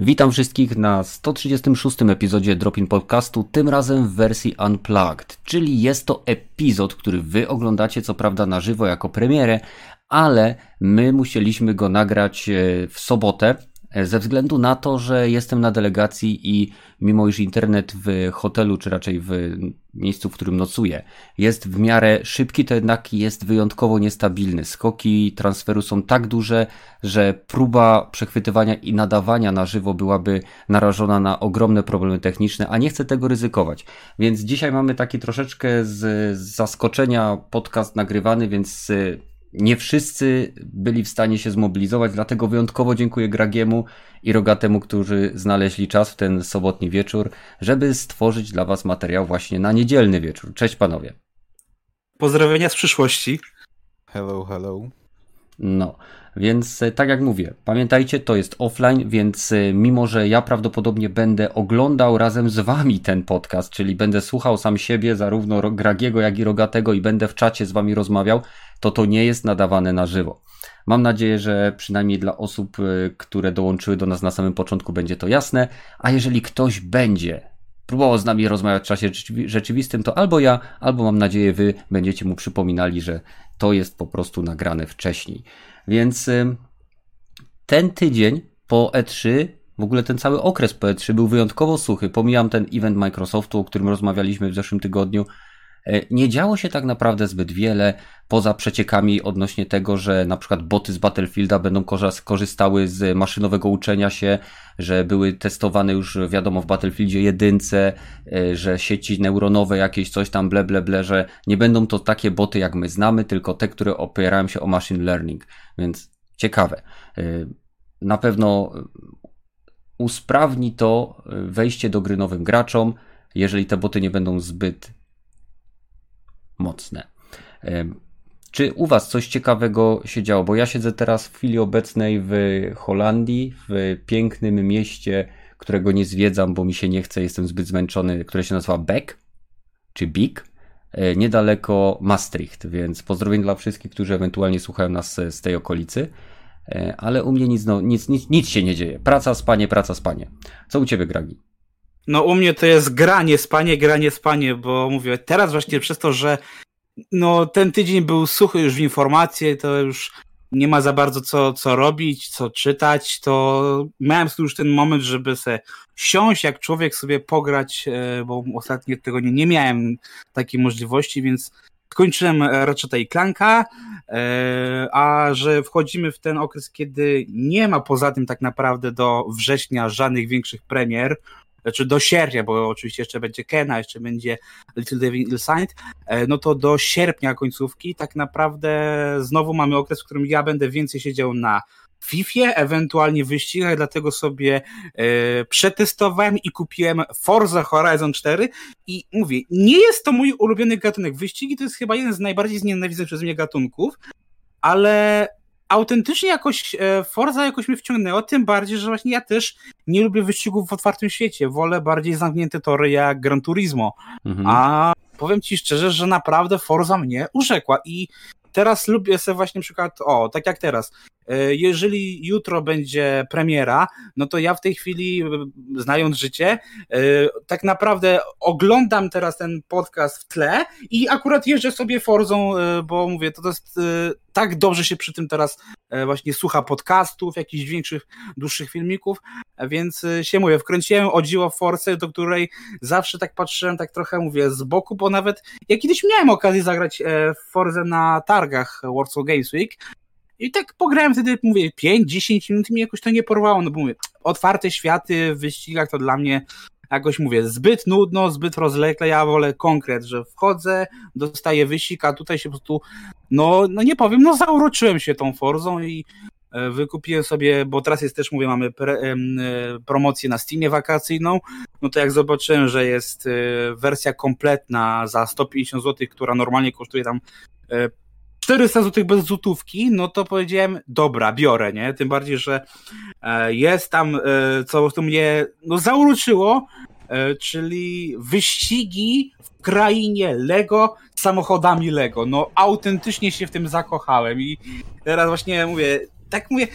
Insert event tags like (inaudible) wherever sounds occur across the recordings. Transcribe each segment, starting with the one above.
Witam wszystkich na 136 epizodzie Dropin Podcastu, tym razem w wersji Unplugged, czyli jest to epizod, który wy oglądacie co prawda na żywo jako premierę, ale my musieliśmy go nagrać e, w sobotę, ze względu na to, że jestem na delegacji i mimo iż internet w hotelu, czy raczej w miejscu, w którym nocuję, jest w miarę szybki, to jednak jest wyjątkowo niestabilny. Skoki transferu są tak duże, że próba przechwytywania i nadawania na żywo byłaby narażona na ogromne problemy techniczne, a nie chcę tego ryzykować. Więc dzisiaj mamy taki troszeczkę z zaskoczenia podcast nagrywany, więc nie wszyscy byli w stanie się zmobilizować, dlatego wyjątkowo dziękuję Gragiemu i Rogatemu, którzy znaleźli czas w ten sobotni wieczór, żeby stworzyć dla Was materiał właśnie na niedzielny wieczór. Cześć panowie. Pozdrowienia z przyszłości. Hello, hello. No, więc e, tak jak mówię, pamiętajcie, to jest offline, więc e, mimo, że ja prawdopodobnie będę oglądał razem z wami ten podcast, czyli będę słuchał sam siebie, zarówno Gragiego, jak i Rogatego i będę w czacie z wami rozmawiał, to to nie jest nadawane na żywo. Mam nadzieję, że przynajmniej dla osób, y, które dołączyły do nas na samym początku, będzie to jasne. A jeżeli ktoś będzie próbował z nami rozmawiać w czasie rzeczywistym, to albo ja, albo mam nadzieję, wy będziecie mu przypominali, że to jest po prostu nagrane wcześniej. Więc y, ten tydzień po E3 w ogóle ten cały okres po E3 był wyjątkowo suchy. Pomijam ten event Microsoftu, o którym rozmawialiśmy w zeszłym tygodniu, E, nie działo się tak naprawdę zbyt wiele poza przeciekami odnośnie tego, że na przykład boty z Battlefielda będą korzystały z maszynowego uczenia się, że były testowane już wiadomo w Battlefieldzie jedynce, e, że sieci neuronowe jakieś coś tam ble ble ble, że nie będą to takie boty jak my znamy, tylko te, które opierają się o machine learning, więc ciekawe. E, na pewno usprawni to wejście do gry nowym graczom, jeżeli te boty nie będą zbyt mocne. Czy u Was coś ciekawego się działo? Bo ja siedzę teraz w chwili obecnej w Holandii, w pięknym mieście, którego nie zwiedzam, bo mi się nie chce, jestem zbyt zmęczony, które się nazywa Beck, czy Bik, e, niedaleko Maastricht, więc pozdrowień dla wszystkich, którzy ewentualnie słuchają nas z tej okolicy. E, ale u mnie nic, no, nic, nic, nic się nie dzieje. Praca, spanie, praca, spanie. Co u Ciebie, Gragi? No u mnie to jest granie, spanie, granie, spanie, bo mówię, teraz właśnie przez to, że no ten tydzień był suchy już w informacje, to już nie ma za bardzo co, co robić, co czytać, to miałem już ten moment, żeby se siąść jak człowiek sobie pograć, e, bo ostatnio tego nie, miałem takiej możliwości, więc skończyłem Ratcheta i Clanka, e, a że wchodzimy w ten okres, kiedy nie ma poza tym tak naprawdę do września żadnych większych premier, znaczy do sierpnia, bo oczywiście jeszcze będzie Kena, jeszcze będzie Little Devil Inside, e, no to do sierpnia końcówki tak naprawdę znowu mamy okres, w którym ja będę więcej siedział na FIFA, ewentualnie wyścigach, dlatego sobie e, przetestowałem i kupiłem Forza Horizon 4 i mówię, nie jest to mój ulubiony gatunek. Wyścigi to jest chyba jeden z najbardziej znienawidzonych przez mnie gatunków, ale autentycznie jakoś e, Forza jakoś mnie wciągnęło, tym bardziej, że właśnie ja też nie lubię wyścigów w otwartym świecie, wolę bardziej zamknięte tory jak Gran Turismo, mhm. a powiem ci szczerze, że naprawdę Forza mnie urzekła i teraz lubię sobie właśnie przykład, o, tak jak teraz, e, jeżeli jutro będzie premiera, no to ja w tej chwili, e, znając życie, e, tak naprawdę oglądam teraz ten podcast w tle i akurat jeżdżę sobie Forzą, bo mówię, to jest tak dobrze się przy tym teraz właśnie słucha podcastów, jakichś większych, dłuższych filmików, więc się mówię, wkręciłem o dziwo Force, do której zawsze tak patrzyłem, tak trochę mówię z boku, bo nawet ja kiedyś miałem okazję zagrać w Forze na targach Warsaw Games Week, i tak pograłem wtedy, mówię, 5-10 minut mi jakoś to nie porwało, no bo mówię, otwarte światy w wyścigach to dla mnie jakoś mówię, zbyt nudno, zbyt rozlekle, ja wolę konkret, że wchodzę, dostaję wyścig, a tutaj się po prostu, no, no nie powiem, no zauroczyłem się tą Forzą i e, wykupiłem sobie, bo teraz jest też, mówię, mamy pre, e, promocję na Steamie wakacyjną, no to jak zobaczyłem, że jest e, wersja kompletna za 150 zł, która normalnie kosztuje tam 400 zł bez złotówki, no to powiedziałem, dobra, biorę, nie? Tym bardziej, że e, jest tam, e, co to mnie no, zauroczyło, e, czyli wyścigi w krainie Lego samochodami Lego. No autentycznie się w tym zakochałem i teraz właśnie mówię, tak mówię,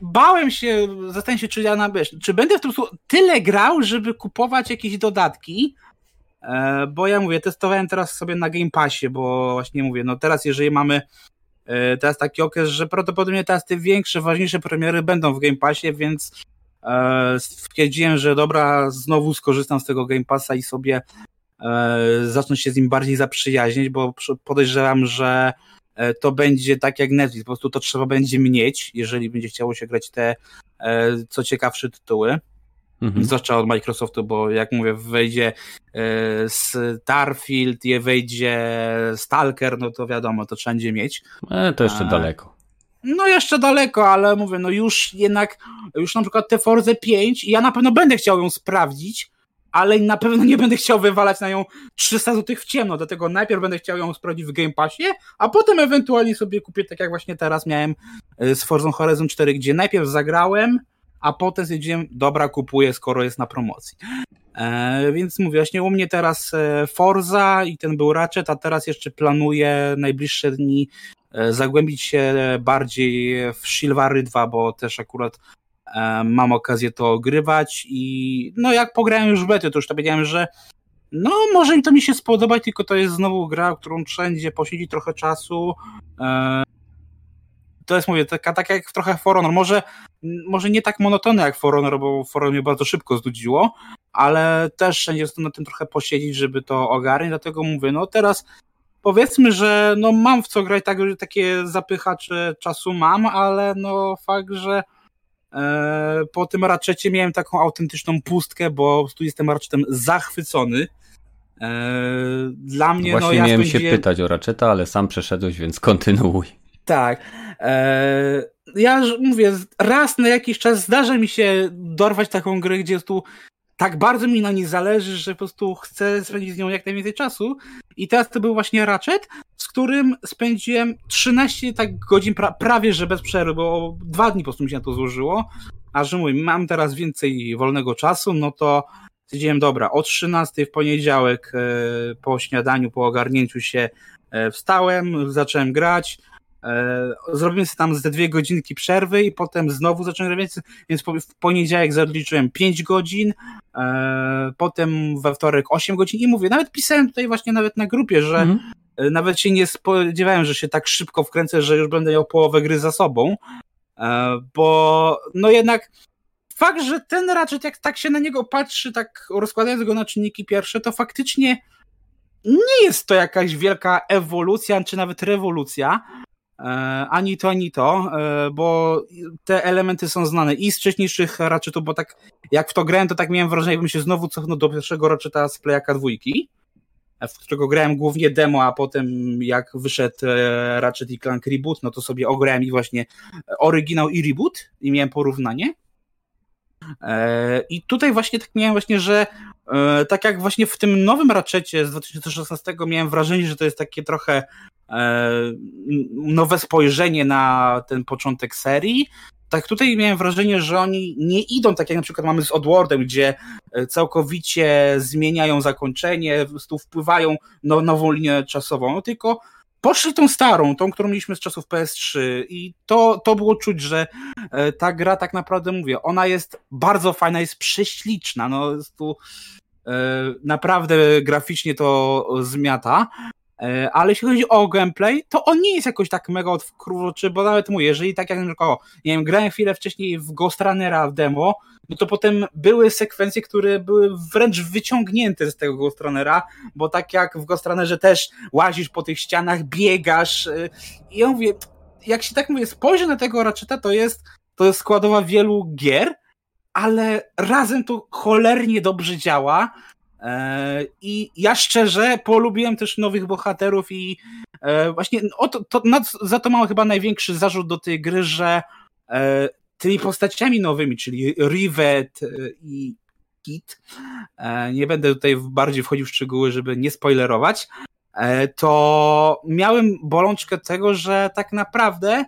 bałem się, zastanawiam się, czy ja na czy będę w tym tyle grał, żeby kupować jakieś dodatki, bo ja mówię, testowałem teraz sobie na Game Passie, bo właśnie mówię, no teraz jeżeli mamy e, teraz taki okres, że prawdopodobnie teraz te większe, ważniejsze premiery będą w Game Passie, więc e, stwierdziłem, że dobra, znowu skorzystam z tego Game Passa i sobie zacznę się z nim bardziej zaprzyjaźnić, bo podejrzewam, że E, to będzie tak jak Netflix, po prostu to trzeba będzie mieć, jeżeli będzie chciało się grać te e, co ciekawsze tytuły. Mhm. Zwłaszcza od Microsoftu, bo jak mówię, wejdzie e, Starfield, je wejdzie Stalker, no to wiadomo, to trzeba będzie mieć. E, to jeszcze A... daleko. No jeszcze daleko, ale mówię, no już jednak, już na przykład te Forze 5, ja na pewno będę chciał ją sprawdzić, ale na pewno nie będę chciał wywalać na nią 300 zł w ciemno, dlatego najpierw będę chciał ją sprawdzić w Game Passie, a potem ewentualnie sobie kupię, tak jak właśnie teraz miałem e, z Forza Horizon 4, gdzie najpierw zagrałem, a potem stwierdziłem, dobra, kupuję, skoro jest na promocji. E, więc mówię, właśnie u mnie teraz e, Forza i ten był Ratchet, a teraz jeszcze planuję najbliższe dni e, zagłębić się bardziej w Silvary 2, bo też akurat E, mam okazję to ogrywać i no jak pograłem już w bety, to już to powiedziałem, że no może mi to mi się spodobać, tylko to jest znowu gra, którą wszędzie posiedzieć trochę czasu. To jest, mówię, taka, taka jak trochę For Honor. Może, może nie tak monotonne jak For Honor, bo For Honor mnie bardzo szybko znudziło, ale też wszędzie na tym trochę posiedzieć, żeby to ogarnąć, dlatego mówię, no teraz powiedzmy, że no mam w co grać, tak, takie zapychacze czasu mam, ale no fakt, że E, po tym raczecie miałem taką autentyczną pustkę, bo tu jestem rachetem zachwycony. E, dla mnie, Właśnie no ja miałem spędziłem... się pytać o raczeta, ale sam przeszedłeś, więc kontynuuj. Tak. E, ja mówię, raz na jakiś czas zdarza mi się dorwać taką grę, gdzie tu tak bardzo mi na niej zależy, że po prostu chcę spędzić z nią jak najwięcej czasu. I teraz to był właśnie Ratchet, z którym spędziłem 13 tak godzin pra prawie, że bez przerwy, bo dwa dni po prostu mi się na to złożyło. A że mówię, mam teraz więcej wolnego czasu, no to stwierdziłem, dobra, o 13 w poniedziałek e, po śniadaniu, po ogarnięciu się e, wstałem, zacząłem grać, zrobiłem sobie tam ze dwie godzinki przerwy i potem znowu zacząłem grać, więc w poniedziałek zaliczyłem 5 godzin, e, potem we wtorek 8 godzin i mówię, nawet pisałem tutaj właśnie nawet na grupie, że mm. nawet się nie spodziewałem, że się tak szybko wkręcę, że już będę miał połowę gry za sobą, bo no jednak fakt, że ten raczej jak tak się na niego patrzy, tak rozkładając go na czynniki pierwsze, to faktycznie nie jest to jakaś wielka ewolucja, czy nawet rewolucja, E, ani to, ani to, e, bo te elementy są znane i z wcześniejszych Ratchetów, bo tak jak w to grałem, to tak miałem wrażenie, jakbym się znowu cofnął do pierwszego Ratcheta z Playaka dwójki, e, w którego grałem głównie demo, a potem jak wyszedł Ratchet i Clank Reboot, no to sobie ograłem i właśnie oryginał i reboot i miałem porównanie. I tutaj właśnie tak miałem właśnie, że tak jak właśnie w tym nowym Ratchetie z 2016 miałem wrażenie, że to jest takie trochę E, nowe spojrzenie na ten początek serii. Tak tutaj miałem wrażenie, że oni nie idą tak jak na przykład mamy z Odwardem, gdzie e, całkowicie zmieniają zakończenie, tu wpływają na nową linię czasową, no tylko poszli tą starą, tą, którą mieliśmy z czasów PS3 i to, to było czuć, że e, ta gra tak naprawdę, mówię, ona jest bardzo fajna, jest prześliczna, no jest tu naprawdę graficznie to zmiata, E, ale jeśli chodzi o gameplay, to on nie jest jakoś tak mega odkruczy, bo nawet mówię, jeżeli tak jak o, nie wiem, grałem chwilę wcześniej w Ghost Runnera w demo, no to potem były sekwencje, które były wręcz wyciągnięte z tego Ghost Runnera, bo tak jak w Ghost Runnerze też łazisz po tych ścianach, biegasz e, i ja mówię, jak się tak mówię, spojrzę na tego Ratcheta, to jest, to jest składowa wielu gier, ale razem to cholernie dobrze działa E, I ja szczerze polubiłem też nowych bohaterów i e, właśnie o to, to, za to mam chyba największy zarzut do tej gry, że e, tymi postaciami nowymi, czyli Rivet i Kit, nie będę tutaj bardziej wchodził w szczegóły, żeby nie spoilerować, to miałem bolączkę tego, że tak naprawdę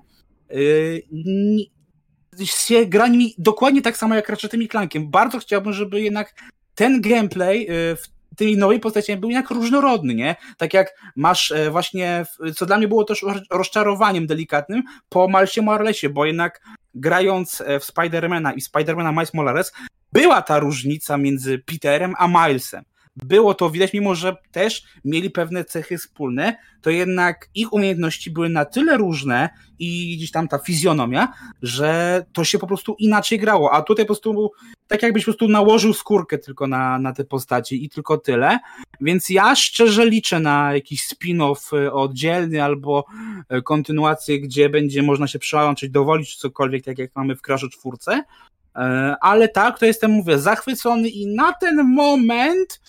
się gra nimi dokładnie tak samo jak Ratchetem i Clankiem. Bardzo chciałbym, żeby jednak ten gameplay y, w tej nowej postaci był jednak różnorodny, nie? Tak jak masz e, właśnie, co dla mnie było też rozczarowaniem delikatnym, po Malsie Marlesie, bo jednak grając w Spidermana i Spidermana Miles Morales, była ta różnica między Peterem a Milesem było to widać, mimo że też mieli pewne cechy wspólne, to jednak ich umiejętności były na tyle różne i gdzieś tam ta fizjonomia, że to się po prostu inaczej grało. A tutaj po prostu tak jakbyś po prostu nałożył skórkę tylko na, na te postaci i tylko tyle. Więc ja szczerze liczę na jakiś spin-off y, oddzielny albo y, kontynuację, gdzie będzie można się przełączyć, dowolić cokolwiek, tak jak mamy w Crashu czwórce. Y, ale tak, to jestem, mówię, zachwycony i na ten moment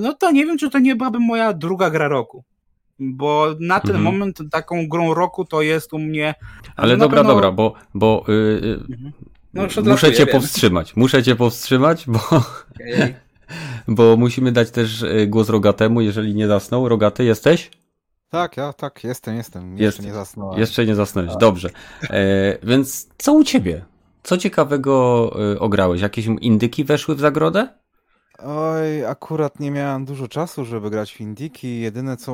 no to nie wiem, czy to nie byłaby moja druga gra roku. Bo na ten mhm. moment taką grą roku to jest u mnie. Ale dobra, pewno... dobra, bo, bo yy, mhm. no, muszę cię wiem. powstrzymać. Muszę cię powstrzymać, bo. Okay. (laughs) bo musimy dać też y, głos rogatemu, jeżeli nie zasnął. Rogaty, jesteś? Tak, ja tak, jestem, jestem. Jeszcze Jest, nie zasnąłem. Jeszcze nie zasnąłeś, tak. dobrze. E, więc co u ciebie? Co ciekawego ograłeś? Jakieś indyki weszły w zagrodę? Oj, akurat nie miałem dużo czasu, żeby grać w indyki. Jedyne co,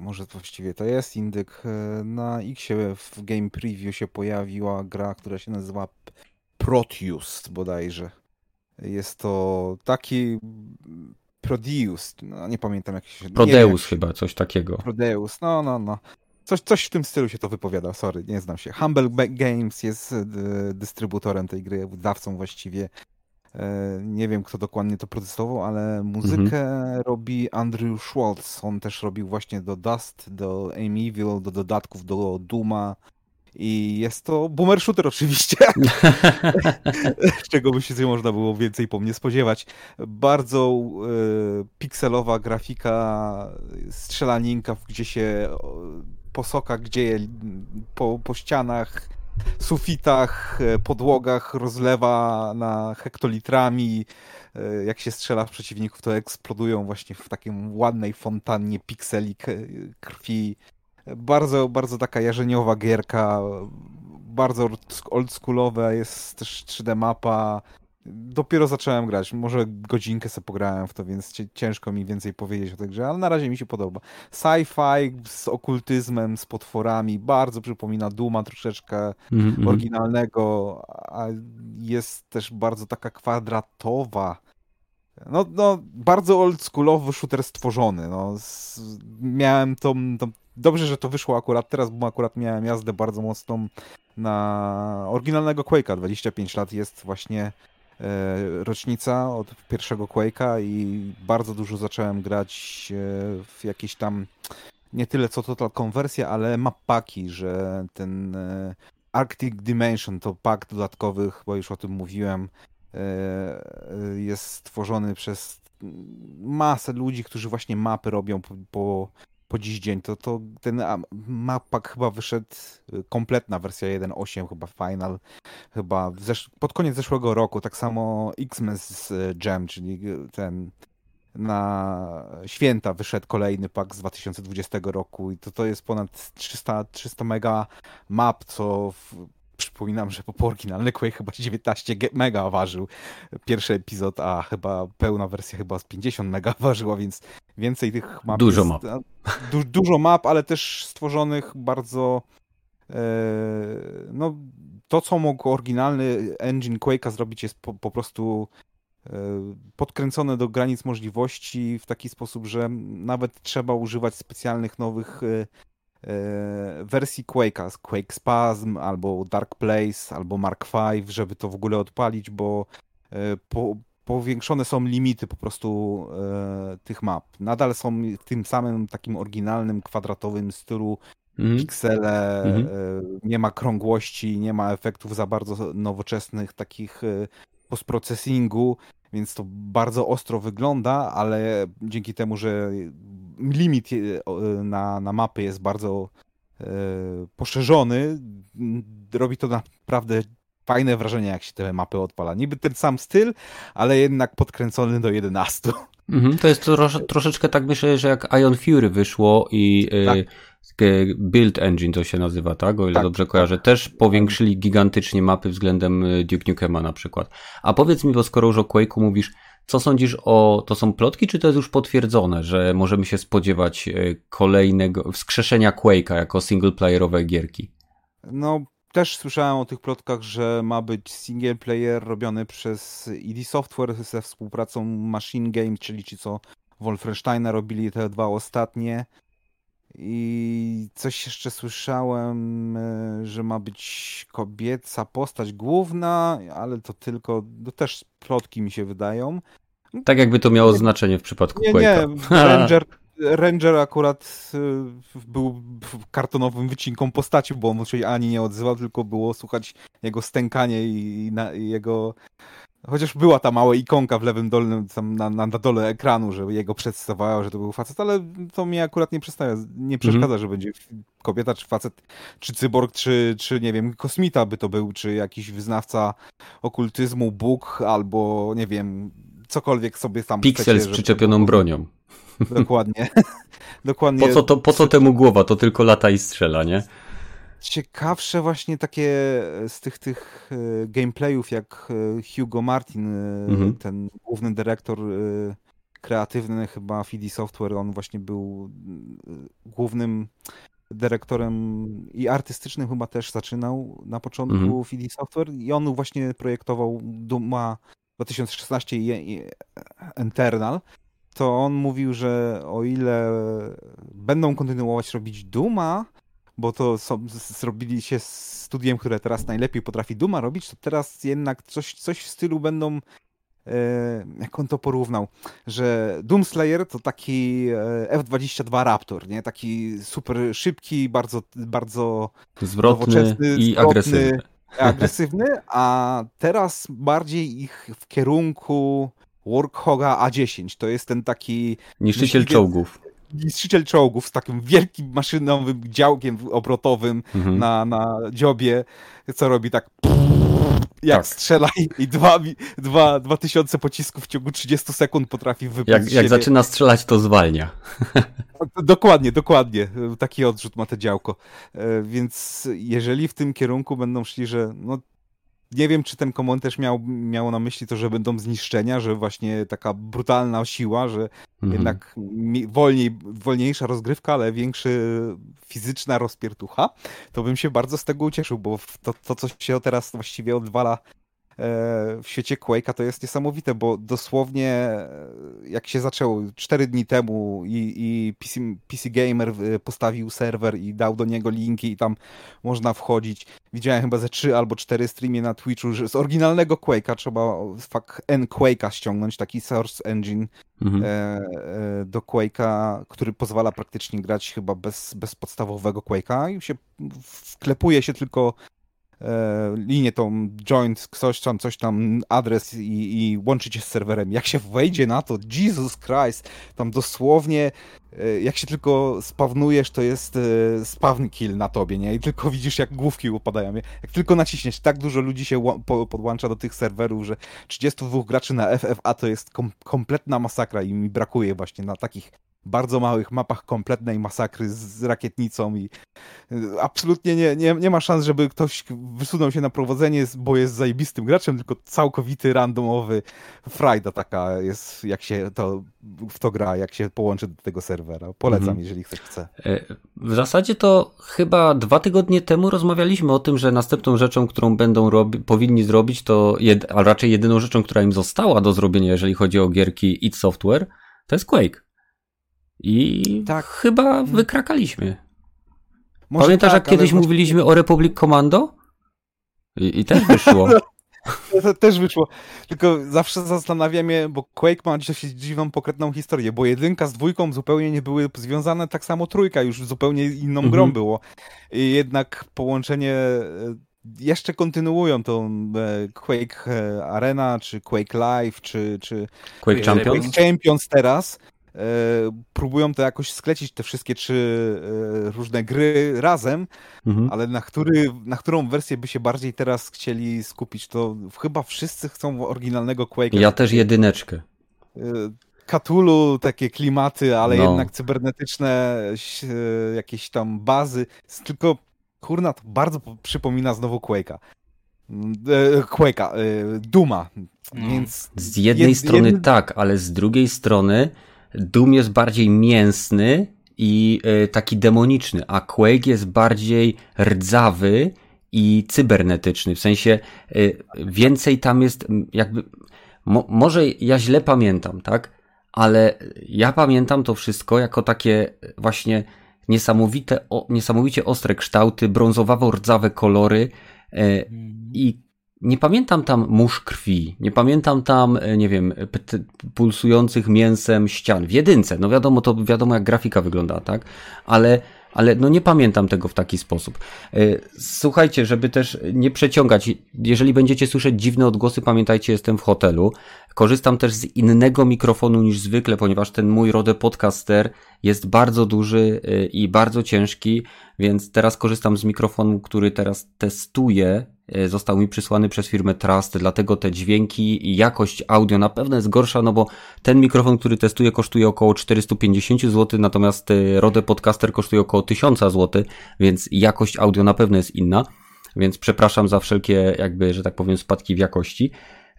może właściwie to jest indyk, e, na Xie w Game Preview się pojawiła gra, która się nazywa Proteus bodajże. Jest to taki Prodeus, no nie pamiętam jak się... Prodeus wiem, chyba, coś takiego. Prodeus, no, no, no. Coś, coś w tym stylu się to wypowiada, sorry, nie znam się. Humble Games jest e, dystrybutorem tej gry, wydawcą właściwie. E, nie wiem, kto dokładnie to produkował, ale muzykę mhm. robi Andrew Schwartz. On też robił właśnie do Dust, do Aim Evil, do dodatków do Duma. I jest to boomer shooter oczywiście, (laughs) (laughs) czego by się można było więcej po mnie spodziewać. Bardzo e, pikselowa grafika, strzelaninka, gdzie się po sokach dzieje, po, po ścianach, sufitach, e, podłogach rozlewa na hektolitrami. E, jak się strzela w przeciwników, to eksplodują właśnie w takiej ładnej fontannie pikseli krwi. Bardzo, bardzo taka jarzeniowa gierka, bardzo oldschoolowa, jest też 3D mapa, Dopiero zacząłem grać, może godzinkę sobie pograłem w to, więc ciężko mi więcej powiedzieć o tej grze, ale na razie mi się podoba. Sci-fi z okultyzmem, z potworami, bardzo przypomina Duma troszeczkę mm -hmm. oryginalnego, a jest też bardzo taka kwadratowa. No, no bardzo oldschoolowy shooter stworzony. No. Miałem to, to, Dobrze, że to wyszło akurat teraz, bo akurat miałem jazdę bardzo mocną na oryginalnego Quake'a. 25 lat jest właśnie rocznica od pierwszego Quake'a i bardzo dużo zacząłem grać e, w jakieś tam nie tyle co total konwersja, ale map paki, że ten e, Arctic Dimension to pak dodatkowych, bo już o tym mówiłem, jest stworzony przez masę ludzi, którzy właśnie mapy robią po, po po dziś dzień, to, to ten mappak chyba wyszedł, y, kompletna wersja 1.8, chyba final, chyba pod koniec zeszłego roku, tak samo Xmas Jam, czyli ten na święta wyszedł kolejny pak z 2020 roku i to, to jest ponad 300, 300 mega map, co w, Przypominam, że po oryginalny Quake chyba 19 mega ważył pierwszy epizod, a chyba pełna wersja chyba z 50 mega (laughs) ważyła, więc więcej tych map. Dużo jest, map. Du dużo map, ale też stworzonych bardzo. E, no, to, co mógł oryginalny engine Quake'a zrobić, jest po, po prostu e, podkręcone do granic możliwości w taki sposób, że nawet trzeba używać specjalnych nowych e, wersji Quake'a, Quake Spasm, albo Dark Place, albo Mark V, żeby to w ogóle odpalić, bo e, po, powiększone są limity po prostu e, tych map. Nadal są w tym samym takim oryginalnym, kwadratowym stylu mm. piksele, mm -hmm. nie ma krągłości, nie ma efektów za bardzo nowoczesnych takich postprocesingu, więc to bardzo ostro wygląda, ale dzięki temu, że limit e, na, na mapy jest bardzo e, poszerzony, robi to naprawdę fajne wrażenie, jak się te mapy odpala. Niby ten sam styl, ale jednak podkręcony do 11. Mhm, to jest trosze, troszeczkę tak myślę, że jak Ion Fury wyszło i e, tak. Build Engine to się nazywa, tak? O ile tak, dobrze kojarzę. Tak. Też powiększyli gigantycznie mapy względem Duke Nukema na przykład. A powiedz mi, bo skoro już o Quake'u mówisz, co sądzisz o, to są plotki, czy to jest już potwierdzone, że możemy się spodziewać e, kolejnego, wskrzeszenia Quake'a jako singleplayerowej gierki? No, też słyszałem o tych plotkach, że ma być single player robiony przez ID Software ze współpracą Machine Game, czyli ci co Wolfensteina robili te dwa ostatnie. I coś jeszcze słyszałem, e, że ma być kobieca postać główna, ale to tylko, to też plotki mi się wydają. Tak jakby to miało znaczenie w przypadku Nie, Quake'a. nie, (laughs) Ranger, Ranger akurat y, był kartonowym wycinką postaci, bo on się ani nie odzywał, tylko było słuchać jego stękanie i, na, i jego... Chociaż była ta mała ikonka w lewym dolnym, tam na, na, na dole ekranu, że jego przedstawiała, że to był facet, ale to mnie akurat nie przestawia, nie przeszkadza, mhm. że będzie kobieta, czy facet, czy cyborg, czy, czy nie wiem, kosmita by to był, czy jakiś wyznawca okultyzmu, Bóg, albo nie wiem, cokolwiek sobie tam Piksel z przyczepioną bronią. Dokładnie. (laughs) Dokładnie. Po co, to, po co temu głowa? To tylko lata i strzela, nie? Ciekawsze właśnie takie z tych, tych e, gameplayów, jak e, Hugo Martin, e, mhm. ten główny dyrektor kreatywny chyba Fidi Software, on właśnie był głównym dyrektorem i artystycznym chyba też zaczynał na początku mhm. Fidi Software i on właśnie projektował Duma 2016 i Eternal to on mówił, że o ile będą kontynuować robić Duma, bo to są, zrobili się z studiem, które teraz najlepiej potrafi Duma robić, to teraz jednak coś, coś w stylu będą e, jak on to porównał, że Doomslayer to taki e, F-22 Raptor, nie? Taki super szybki, bardzo, bardzo zwrotny i zwrotny, agresywny. agresywny, a teraz bardziej ich w kierunku Warkhoga A10. To jest ten taki... Niszczyciel czołgów. Niszczyciel czołgów z takim wielkim maszynowym działkiem obrotowym mhm. na, na dziobie, co robi tak jak tak. strzela i dwa, dwa, dwa tysiące pocisków w ciągu 30 sekund potrafi wybić Jak, jak zaczyna strzelać, to zwalnia. (laughs) Dokładnie, dokładnie. Taki odrzut ma to działko. E, więc jeżeli w tym kierunku będą szli, że no, nie wiem, czy ten komentarz miał, miał na myśli to, że będą zniszczenia, że właśnie taka brutalna siła, że mhm. jednak wolniej, wolniejsza rozgrywka, ale większy fizyczna rozpiertucha, to bym się bardzo z tego ucieszył, bo to, to co się teraz właściwie odwala w świecie Quake'a to jest niesamowite, bo dosłownie e, jak się zaczęło 4 dni temu i, i PC, PC, Gamer e, postawił serwer i dał do niego linki i tam można wchodzić. Widziałem chyba ze 3 albo 4 streamy na Twitchu, że z oryginalnego Quake'a trzeba fakt N Quake'a ściągnąć, taki source engine mhm. do Quake'a, który pozwala praktycznie grać chyba bez, bez podstawowego Quake'a i się wklepuje się tylko E, linię tą joint, coś tam, coś tam, adres i, i łączyć się z serwerem. Jak się wejdzie na to, Jesus Christ, tam dosłownie e, jak się tylko spawnujesz, to jest e, spawn kill na tobie, nie? I tylko widzisz, jak główki upadają. Jak tylko naciśniesz, tak dużo ludzi się podłącza do tych serwerów, że 32 graczy na FFA to jest kom kompletna masakra i mi brakuje właśnie na takich bardzo małych mapach kompletnej masakry z rakietnicą i y, absolutnie nie, nie, nie ma szans, żeby ktoś wysunął się na prowadzenie, bo jest zajebistym graczem, tylko całkowity randomowy frajda taka jest, jak się to w to gra, jak się połączy do tego serwera. Polecam, mhm. jeżeli ktoś chce. E, w zasadzie to chyba dwa tygodnie temu rozmawialiśmy o tym, że następną rzeczą, którą będą robi powinni zrobić, to jed a raczej jedyną rzeczą, która im została do zrobienia, jeżeli chodzi o gierki id Software, to jest Quake. I tak. chyba wykrakaliśmy. Może Pamiętasz, tak, jak kiedyś właśnie... mówiliśmy o Republic Commando? I, i też wyszło. (laughs) To też wyszło. Tylko zawsze zastanawiam się, bo Quake ma dość dziwną, pokretną historię, bo jedynka z dwójką zupełnie nie były związane, tak samo trójka już zupełnie inną mhm. grą było. I jednak połączenie e, jeszcze kontynuują tą e, Quake e, Arena, czy Quake Live, czy, czy Quake Champions? Quake Champions teraz próbują to jakoś sklecić, te wszystkie trzy e, różne gry razem, mhm. ale na, który, na którą wersję by się bardziej teraz chcieli skupić, to chyba wszyscy chcą oryginalnego Quake'a. Ja też jedyneczkę. Cthulhu, takie klimaty, ale no. jednak cybernetyczne jakieś tam bazy, tylko kurna, to bardzo przypomina znowu Quake'a. Quake'a, Duma. No. Więc z jednej jed, strony jed... tak, ale z drugiej strony Doom jest bardziej mięsny i e, taki demoniczny, a Quake jest bardziej rdzawy i cybernetyczny. W sensie y, więcej tam jest jakby. Mo, może ja źle pamiętam, tak? Ale ja pamiętam to wszystko jako takie właśnie niesamowite, o, niesamowicie ostre kształty, brązowawo-rdzawe kolory e, i nie pamiętam tam mórz krwi, nie pamiętam tam, e, nie wiem, pulsujących mięsem ścian. W jedynce, no wiadomo, to wiadomo jak grafika wygląda, tak? Ale ale no nie pamiętam tego w taki sposób. E, słuchajcie, żeby też nie przeciągać, jeżeli będziecie słyszeć dziwne odgłosy, pamiętajcie, jestem w hotelu. Korzystam też z innego mikrofonu niż zwykle, ponieważ ten mój Rode Podcaster jest bardzo duży e, i bardzo ciężki, więc teraz korzystam z mikrofonu, który teraz testuję został mi przysłany przez firmę Trust, dlatego te dźwięki i jakość audio na pewno jest gorsza, no bo ten mikrofon, który testuję kosztuje około 450 zł, natomiast e, Rode Podcaster kosztuje około 1000 zł, więc jakość audio na pewno jest inna, więc przepraszam za wszelkie jakby, że tak powiem, spadki w jakości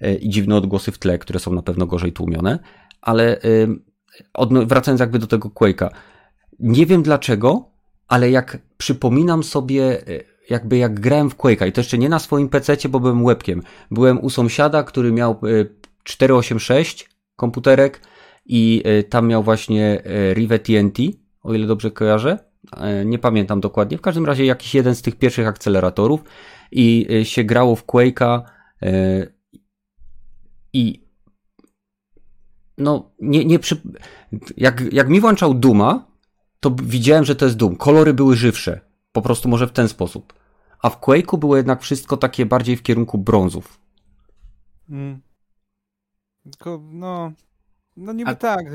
e, i dziwne odgłosy w tle, które są na pewno gorzej tłumione, ale wracając jakby do tego Quake'a, nie wiem dlaczego, ale jak przypominam sobie jakby jak grałem w Quake'a i to jeszcze nie na swoim PC, bo byłem łebkiem. Byłem u sąsiada, który miał 486 e, komputerek i e, tam miał właśnie e, Rive TNT, o ile dobrze kojarzę. Nie pamiętam dokładnie. W każdym razie jakiś jeden z tych pierwszych akceleratorów i się grało w Quake'a i no nie, nie przy... jak, jak mi włączał Duma, to widziałem, że to jest Doom. Kolory były żywsze. Po prostu może w ten sposób. A w Quake'u było jednak wszystko takie bardziej w kierunku brązów. Mm. Tylko, no... No niby A... tak,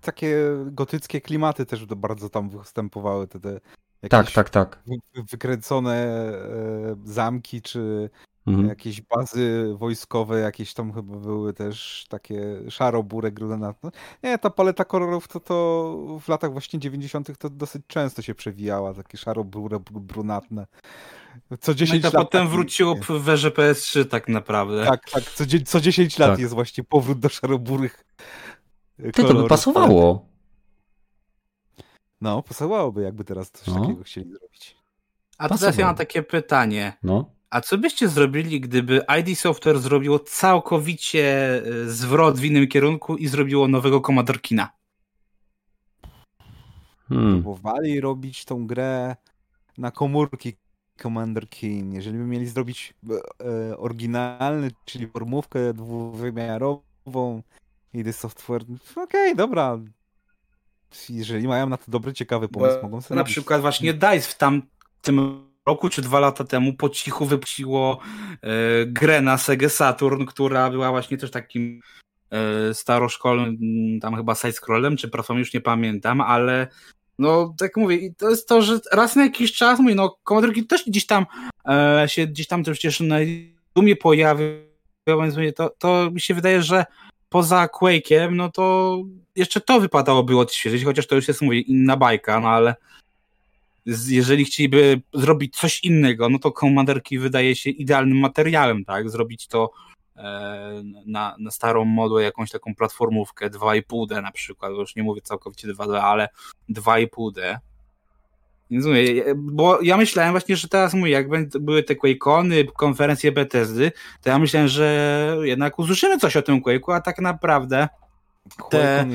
takie gotyckie klimaty też bardzo tam występowały, te, te tak, tak, tak. wykręcone e, zamki, czy mhm. jakieś bazy wojskowe, jakieś tam chyba były też takie szaro-burek, brunatne. Nie, ta paleta kolorów to, to w latach właśnie 90. to dosyć często się przewijała, takie szaro-burek, brunatne. Co 10 no i to lat. potem wróciło w werze PS3 tak naprawdę. Tak, tak, co, co 10 lat tak. jest właśnie powrót do szaroburych Ty, to by pasowało. No, pasowałoby, jakby teraz coś no. takiego chcieli zrobić. A teraz ja mam takie pytanie. No. A co byście zrobili, gdyby ID Software zrobiło całkowicie e, zwrot w innym kierunku i zrobiło nowego Commodore Kina? Hmm. Próbowali robić tą grę na komórki Commander King. Jeżeli by mieli zrobić e, oryginalny, czyli formówkę dwuwymiarową ID Software, okej, okay, dobra. Jeżeli mają na to dobry, ciekawy pomysł, Bo mogą sobie Na robić. przykład właśnie DICE w tamtym roku czy dwa lata temu po cichu wypuściło e, grę na Sega Saturn, która była właśnie też takim e, staroszkolnym, tam chyba side-scrollem, czy platformą, już nie pamiętam, ale no tak mówię, i to jest to, że raz na jakiś czas, mówię, no Commodore też gdzieś tam e, się gdzieś tam też przecież na dumie pojawił, więc mówię, to, to mi się wydaje, że poza Quake'iem, no to jeszcze to wypadałoby odświeżyć, chociaż to już jest, mówię, inna bajka, no ale jeżeli chcieliby zrobić coś innego, no to Commanderki wydaje się idealnym materiałem, tak? Zrobić to e, na, na starą modłę jakąś taką platformówkę 2,5D na przykład, już nie mówię całkowicie 2D, ale 2,5D. Więc mówię, bo ja myślałem właśnie, że teraz mówię, jak były te Quake'ony, konferencje Bethesdy, to ja myślałem, że jednak usłyszymy coś o tym Quake'u, a tak naprawdę te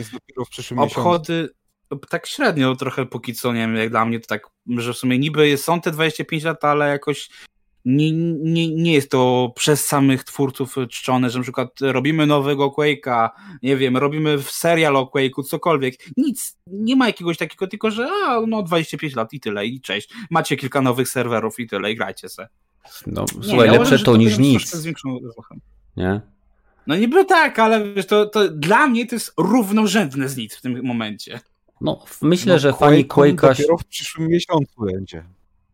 obchody, miesiącu tak średnio trochę póki co, nie wiem, jak dla mnie to tak, że w sumie niby są te 25 lat, ale jakoś nie, nie, nie jest to przez samych twórców czczone, że na przykład robimy nowego Quake'a, nie wiem, robimy serial o Quake'u, cokolwiek. Nic, nie ma jakiegoś takiego, tylko że a, no 25 lat i tyle, i cześć. Macie kilka nowych serwerów i tyle, i grajcie se. No, nie, słuchaj, ja lepsze to, to niż nic. Nie? No niby tak, ale wiesz, to, to dla mnie to jest równorzędne z nic w tym momencie. No, myślę, no, że fani Quake'a... dopiero w przyszłym miesiącu będzie.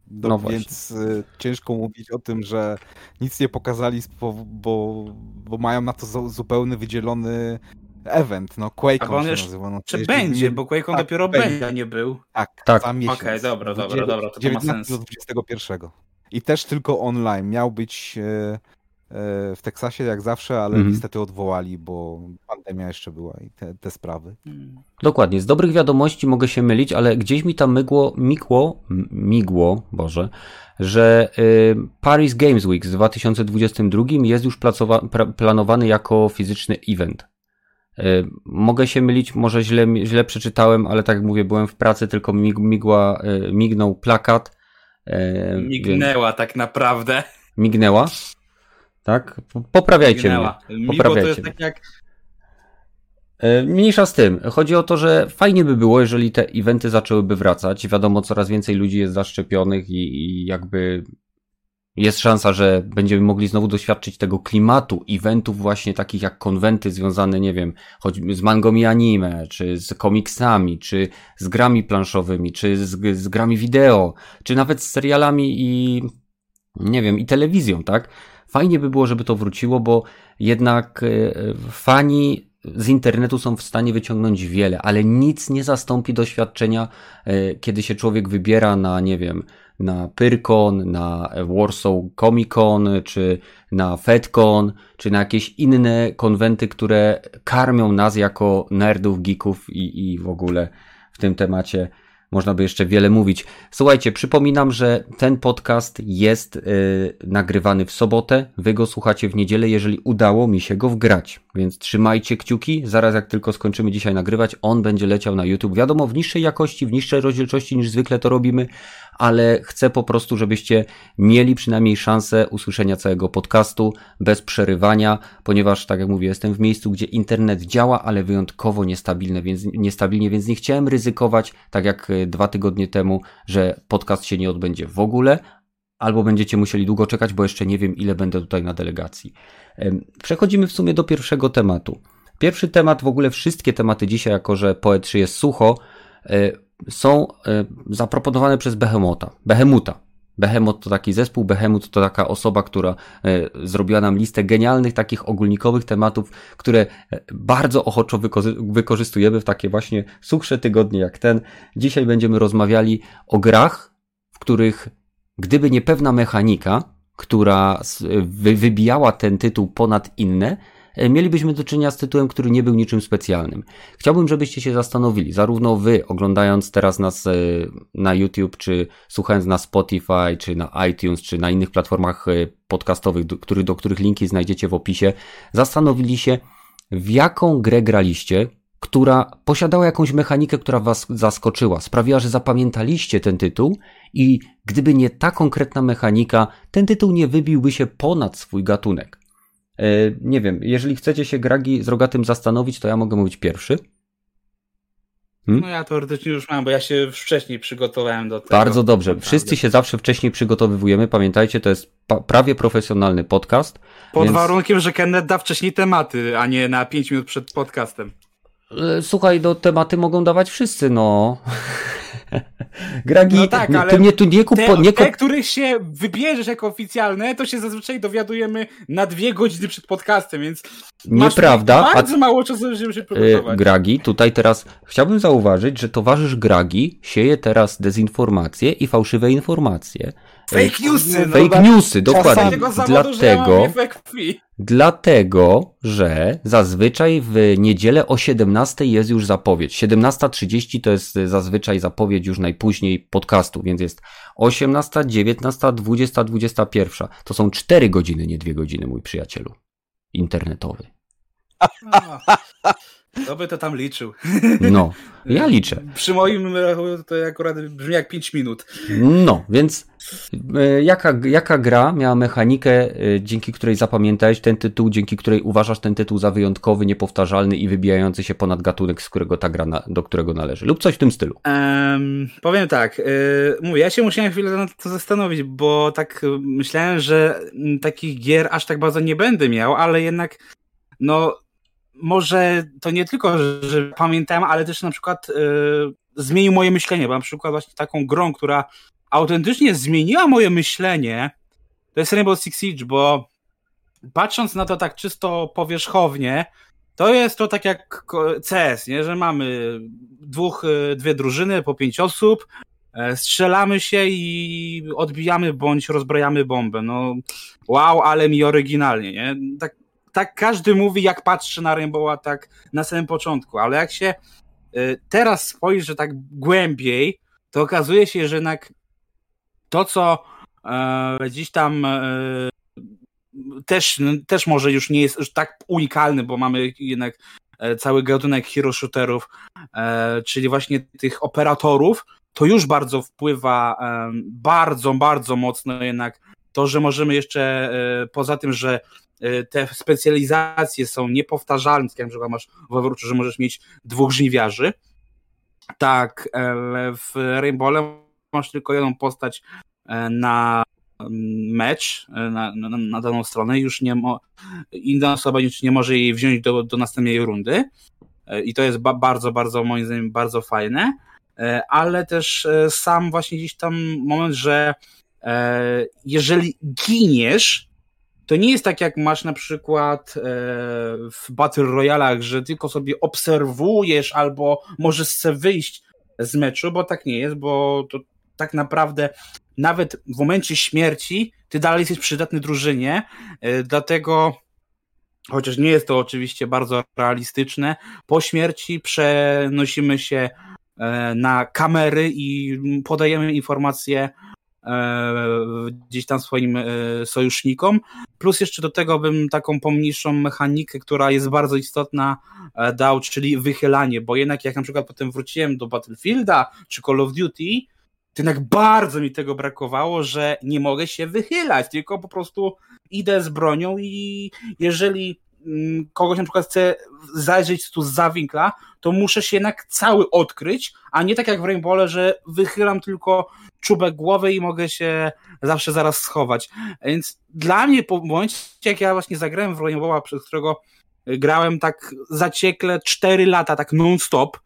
Do, no więc y, ciężko mówić o tym, że nic nie pokazali, bo, bo, bo mają na to zupełnie wydzielony event, no Quake on się nazywa. No, czy będzie, nie... bo Quake tak, dopiero będzie, a nie był. Tak, tak. za miesiąc. Okej, okay, dobra, dobra, dobra, to 19 ma sens. do 21. I też tylko online. Miał być e, w Teksasie jak zawsze, ale Mhm. niestety odwołali, bo pandemia jeszcze była i te, te sprawy. Dokładnie. Z dobrych wiadomości mogę się mylić, ale gdzieś mi tam mygło, migło, m- migło, Boże, że y, Paris Games Week z 2022 jest już planowany jako fizyczny event. Y, mogę się mylić, może źle, źle przeczytałem, ale tak jak mówię, byłem w pracy, tylko mig, migła, y, mignął plakat. y, więc- Mignęła tak naprawdę. Mignęła? Tak? Po- Poprawiajcie Mignęła. mnie. Migło to Poprawiajcie jest mnie. tak jak E, Mniejsza z tym. Chodzi o to, że fajnie by było, jeżeli te eventy zaczęłyby wracać. Wiadomo, coraz więcej ludzi jest zaszczepionych i, i jakby jest szansa, że będziemy mogli znowu doświadczyć tego klimatu eventów właśnie takich jak konwenty związane, nie wiem, choćby z mangami anime, czy z komiksami, czy z grami planszowymi, czy z, z grami wideo, czy nawet z serialami i nie wiem, i telewizją, tak? Fajnie by było, żeby to wróciło, bo jednak e, fani z internetu są w stanie wyciągnąć wiele, ale nic nie zastąpi doświadczenia, e, kiedy się człowiek wybiera na, nie wiem, na Pyrkon, na Warsaw Comic Con, czy na FedCon, czy na jakieś inne konwenty, które karmią nas jako nerdów, geeków i, i w ogóle w tym temacie można by jeszcze wiele mówić. Słuchajcie, przypominam, że ten podcast jest y, nagrywany w sobotę. Wy go słuchacie w niedzielę, jeżeli udało mi się go wgrać. Więc trzymajcie kciuki. Zaraz jak tylko skończymy dzisiaj nagrywać, on będzie leciał na YouTube. Wiadomo, w niższej jakości, w niższej rozdzielczości niż zwykle to robimy, ale chcę po prostu, żebyście mieli przynajmniej szansę usłyszenia całego podcastu bez przerywania, ponieważ, tak jak mówię, jestem w miejscu, gdzie internet działa, ale wyjątkowo niestabilne, więc, niestabilnie, więc nie chciałem ryzykować, tak jak y, dwa tygodnie temu, że podcast się nie odbędzie w ogóle, albo będziecie musieli długo czekać, bo jeszcze nie wiem, ile będę tutaj na delegacji. Przechodzimy w sumie do pierwszego tematu. Pierwszy temat, w ogóle wszystkie tematy dzisiaj, jako że poetry jest sucho, e, są e, zaproponowane przez Behemota. Behemuta. Behemot to taki zespół, Behemut to taka osoba, która e, zrobiła nam listę genialnych takich ogólnikowych tematów, które e, bardzo ochoczo wykorzy- wykorzystujemy w takie właśnie suchsze tygodnie jak ten. Dzisiaj będziemy rozmawiali o grach, w których gdyby nie pewna mechanika, która wybijała ten tytuł ponad inne, mielibyśmy do czynienia z tytułem, który nie był niczym specjalnym. Chciałbym, żebyście się zastanowili, zarówno wy, oglądając teraz nas e, na YouTube, czy słuchając na Spotify, czy na iTunes, czy na innych platformach e, podcastowych, do, który, do których linki znajdziecie w opisie, zastanowili się, w jaką grę graliście, która posiadała jakąś mechanikę, która was zaskoczyła, sprawiła, że zapamiętaliście ten tytuł i gdyby nie ta konkretna mechanika, ten tytuł nie wybiłby się ponad swój gatunek. E, nie wiem, jeżeli chcecie się Gragi z Rogatym zastanowić, to ja mogę mówić pierwszy. No ja teoretycznie już mam, bo ja się wcześniej przygotowałem do tego. Bardzo dobrze. Wszyscy się zawsze wcześniej przygotowywujemy. Pamiętajcie, to jest prawie profesjonalny podcast. Pod więc- warunkiem, że Kenneth da wcześniej tematy, a nie na 5 minut przed podcastem. E, Słuchaj, no tematy mogą dawać wszyscy, no. (laughs) Gragi, No tak, ale ty mnie tu nie kup, Te, nie te, których się wybierzesz jako oficjalne, to się zazwyczaj dowiadujemy na dwie godziny przed podcastem, więc Nieprawda, a- bardzo mało czasu, żeby się E, przygotować. Gragi, tutaj teraz chciałbym zauważyć, że towarzysz Gragi sieje teraz dezinformacje i fałszywe informacje. Fake newsy! no, Fake newsy, dokładnie. tego zawodu, że ja mam Dlatego, dlatego, że zazwyczaj w niedzielę o 17 jest już zapowiedź. 17.30 to jest zazwyczaj zapowiedź już najpóźniej podcastu, więc jest 18, 19, 20, 21. To są 4 godziny, nie 2 godziny, mój przyjacielu. Internetowy. (laughs) Kto by to tam liczył? No, ja liczę. Przy moim to akurat brzmi jak 5 minut. No, więc e, jaka, jaka gra miała mechanikę, e, dzięki której zapamiętałeś ten tytuł, dzięki której uważasz ten tytuł za wyjątkowy, niepowtarzalny i wybijający się ponad gatunek, z którego ta gra na, do którego należy, lub coś w tym stylu. Em, powiem tak, yy, mówię, ja się musiałem chwilę nad to zastanowić, bo tak myślałem, że takich gier aż tak bardzo nie będę miał, ale jednak no może to nie tylko, że, pamiętałem, ale też na przykład yy, zmienił moje myślenie, bo na przykład właśnie taką grą, która autentycznie zmieniła moje myślenie, to jest Rainbow Six Siege, bo patrząc na to tak czysto powierzchownie, to jest to tak jak CS, nie? że mamy dwóch, y, dwie drużyny po pięć osób e, strzelamy się i odbijamy bądź rozbrajamy bombę. No wow, ale mi oryginalnie, nie? Tak, tak każdy mówi, jak patrzy na Rainbowa tak na samym początku, ale jak się e, teraz spojrzy tak głębiej, to okazuje się, że jednak to, co e, gdzieś tam e, też, też może już nie jest już tak unikalny, bo mamy jednak e, cały gatunek hero shooterów, e, czyli właśnie tych operatorów, to już bardzo wpływa, e, bardzo, bardzo mocno jednak to, że możemy jeszcze, poza tym, że te specjalizacje są niepowtarzalne, tak jak na przykład masz w Overwatchu, że możesz mieć dwóch żniwiarzy, tak w Rainbow masz tylko jedną postać na mecz e, na, na, na daną stronę, już nie mo, inna osoba już nie może jej wziąć do, do następnej rundy. E, I to jest ba bardzo, bardzo, moim zdaniem, bardzo fajne. E, ale też sam właśnie gdzieś tam moment, że jeżeli giniesz, to nie jest tak jak masz na przykład w Battle Royalach, że tylko sobie obserwujesz albo możesz sobie wyjść z meczu, bo tak nie jest, bo to tak naprawdę nawet w momencie śmierci ty dalej jesteś przydatny drużynie, e, dlatego chociaż nie jest to oczywiście bardzo realistyczne, po śmierci przenosimy się e, na kamery i podajemy informacje e, gdzieś tam swoim sojusznikom. Plus jeszcze do tego bym taką pomniejszą mechanikę, która jest bardzo istotna, dał, czyli wychylanie, bo jednak jak na przykład potem wróciłem do Battlefielda czy Call of Duty, jednak bardzo mi tego brakowało, że nie mogę się wychylać, tylko po prostu idę z bronią i jeżeli mm, kogoś na przykład chcę zajrzeć tu z zawinkla, to muszę się jednak cały odkryć, a nie tak jak w Rainbowle, że wychylam tylko czubek głowy i mogę się zawsze zaraz schować. Więc dla mnie po momencie, jak ja właśnie zagrałem w Rainbowa, przez którego grałem tak zaciekle 4 lata, tak non-stop,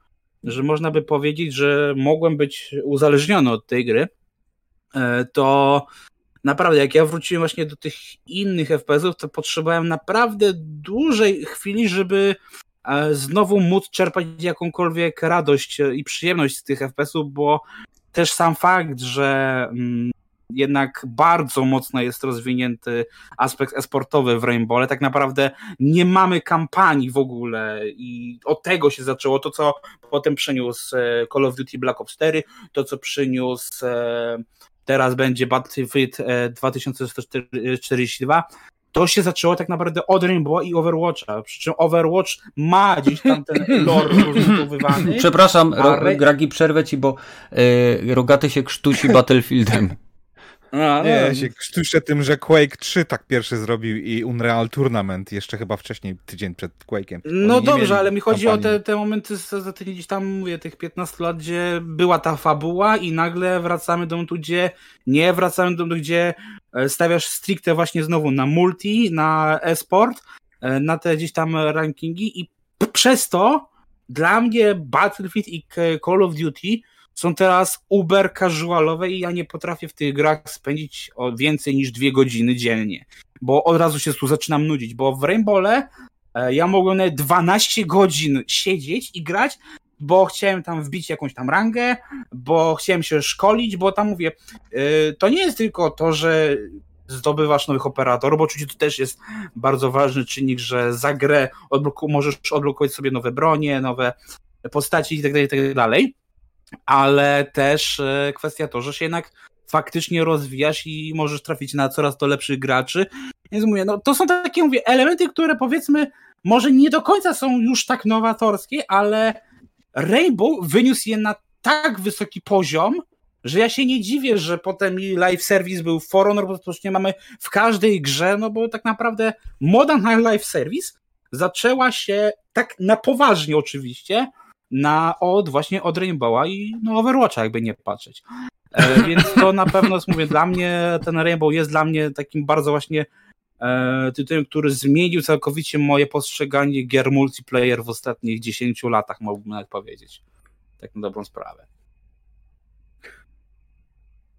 że można by powiedzieć, że mogłem być uzależniony od tej gry, e, to naprawdę, jak ja wróciłem właśnie do tych innych FPS-ów, to potrzebowałem naprawdę dłużej chwili, żeby e, znowu móc czerpać jakąkolwiek radość i przyjemność z tych FPS-ów, bo też sam fakt, że mm, jednak bardzo mocno jest rozwinięty aspekt esportowy w Rainbow, ale tak naprawdę nie mamy kampanii w ogóle i od tego się zaczęło. To, co potem przyniósł e, Call of Duty Black Ops 4, to, co przyniósł e, teraz będzie Battlefield 2042, e, to się zaczęło tak naprawdę od Rainbow i Overwatcha. Przy czym Overwatch ma gdzieś tam ten (laughs) lore rozbudowywany. Przepraszam, Ro Gragi, przerwę ci, bo yy, Rogaty się krztusi (laughs) Battlefieldem. A, nie, no. się krztuszę tym, że Quake 3 tak pierwszy zrobił i Unreal Tournament jeszcze chyba wcześniej, tydzień przed Quake'em. No dobrze, ale mi chodzi kampanii. o te, te momenty z, za tymi gdzieś tam, mówię, tych 15 lat, gdzie była ta fabuła i nagle wracamy do momentu, gdzie nie wracamy do momentu, gdzie stawiasz stricte właśnie znowu na multi, na e-sport, e, na te gdzieś tam rankingi i przez to dla mnie Battlefield i Call of Duty są teraz uber casualowe i ja nie potrafię w tych grach spędzić więcej niż dwie godziny dziennie, bo od razu się tu zaczynam nudzić, bo w Rainbowle e, ja mogłem nawet 12 godzin siedzieć i grać, bo chciałem tam wbić jakąś tam rangę, bo chciałem się szkolić, bo tam mówię, e, to nie jest tylko to, że zdobywasz nowych operatorów, bo oczywiście to też jest bardzo ważny czynnik, że za grę odbloku możesz odblokować sobie nowe bronie, nowe postaci tak tak ale też e, kwestia to, że się jednak faktycznie rozwijasz i możesz trafić na coraz to lepszych graczy. Więc mówię, no to są takie mówię, elementy, które powiedzmy może nie do końca są już tak nowatorskie, ale Rainbow wyniósł je na tak wysoki poziom, że ja się nie dziwię, że potem i live service był For Honor, bo to nie mamy w każdej grze, no bo tak naprawdę moda na live service zaczęła się tak na poważnie oczywiście na od właśnie od Rainbowa i no Overwatcha jakby nie patrzeć. E, więc to na pewno (laughs) mówię, dla mnie ten Rainbow jest dla mnie takim bardzo właśnie tytułem, który zmienił całkowicie moje postrzeganie gier multiplayer w ostatnich 10 latach, mógłbym nawet powiedzieć. Tak na dobrą sprawę.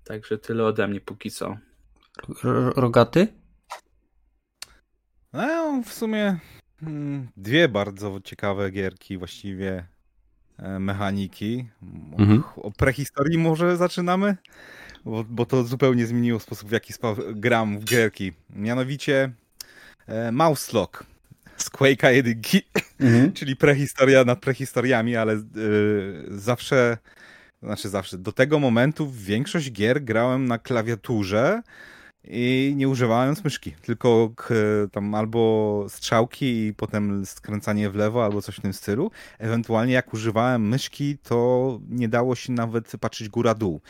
Także tyle ode mnie póki co. Rogaty? No, w sumie hmm, dwie bardzo ciekawe gierki właściwie e, mechaniki. Mhm. O prehistorii może zaczynamy? Bo, bo, to zupełnie zmieniło sposób, w jaki gram w gierki. Mianowicie e, Mouse Lock z Quake'a 1, mhm. (laughs) czyli prehistoria nad prehistoriami, ale e, zawsze, znaczy zawsze, do tego momentu większość gier grałem na klawiaturze i nie używając myszki, tylko tam albo strzałki i potem skręcanie w lewo albo coś w tym stylu. Ewentualnie jak używałem myszki, to nie dało się nawet patrzeć góra-dół.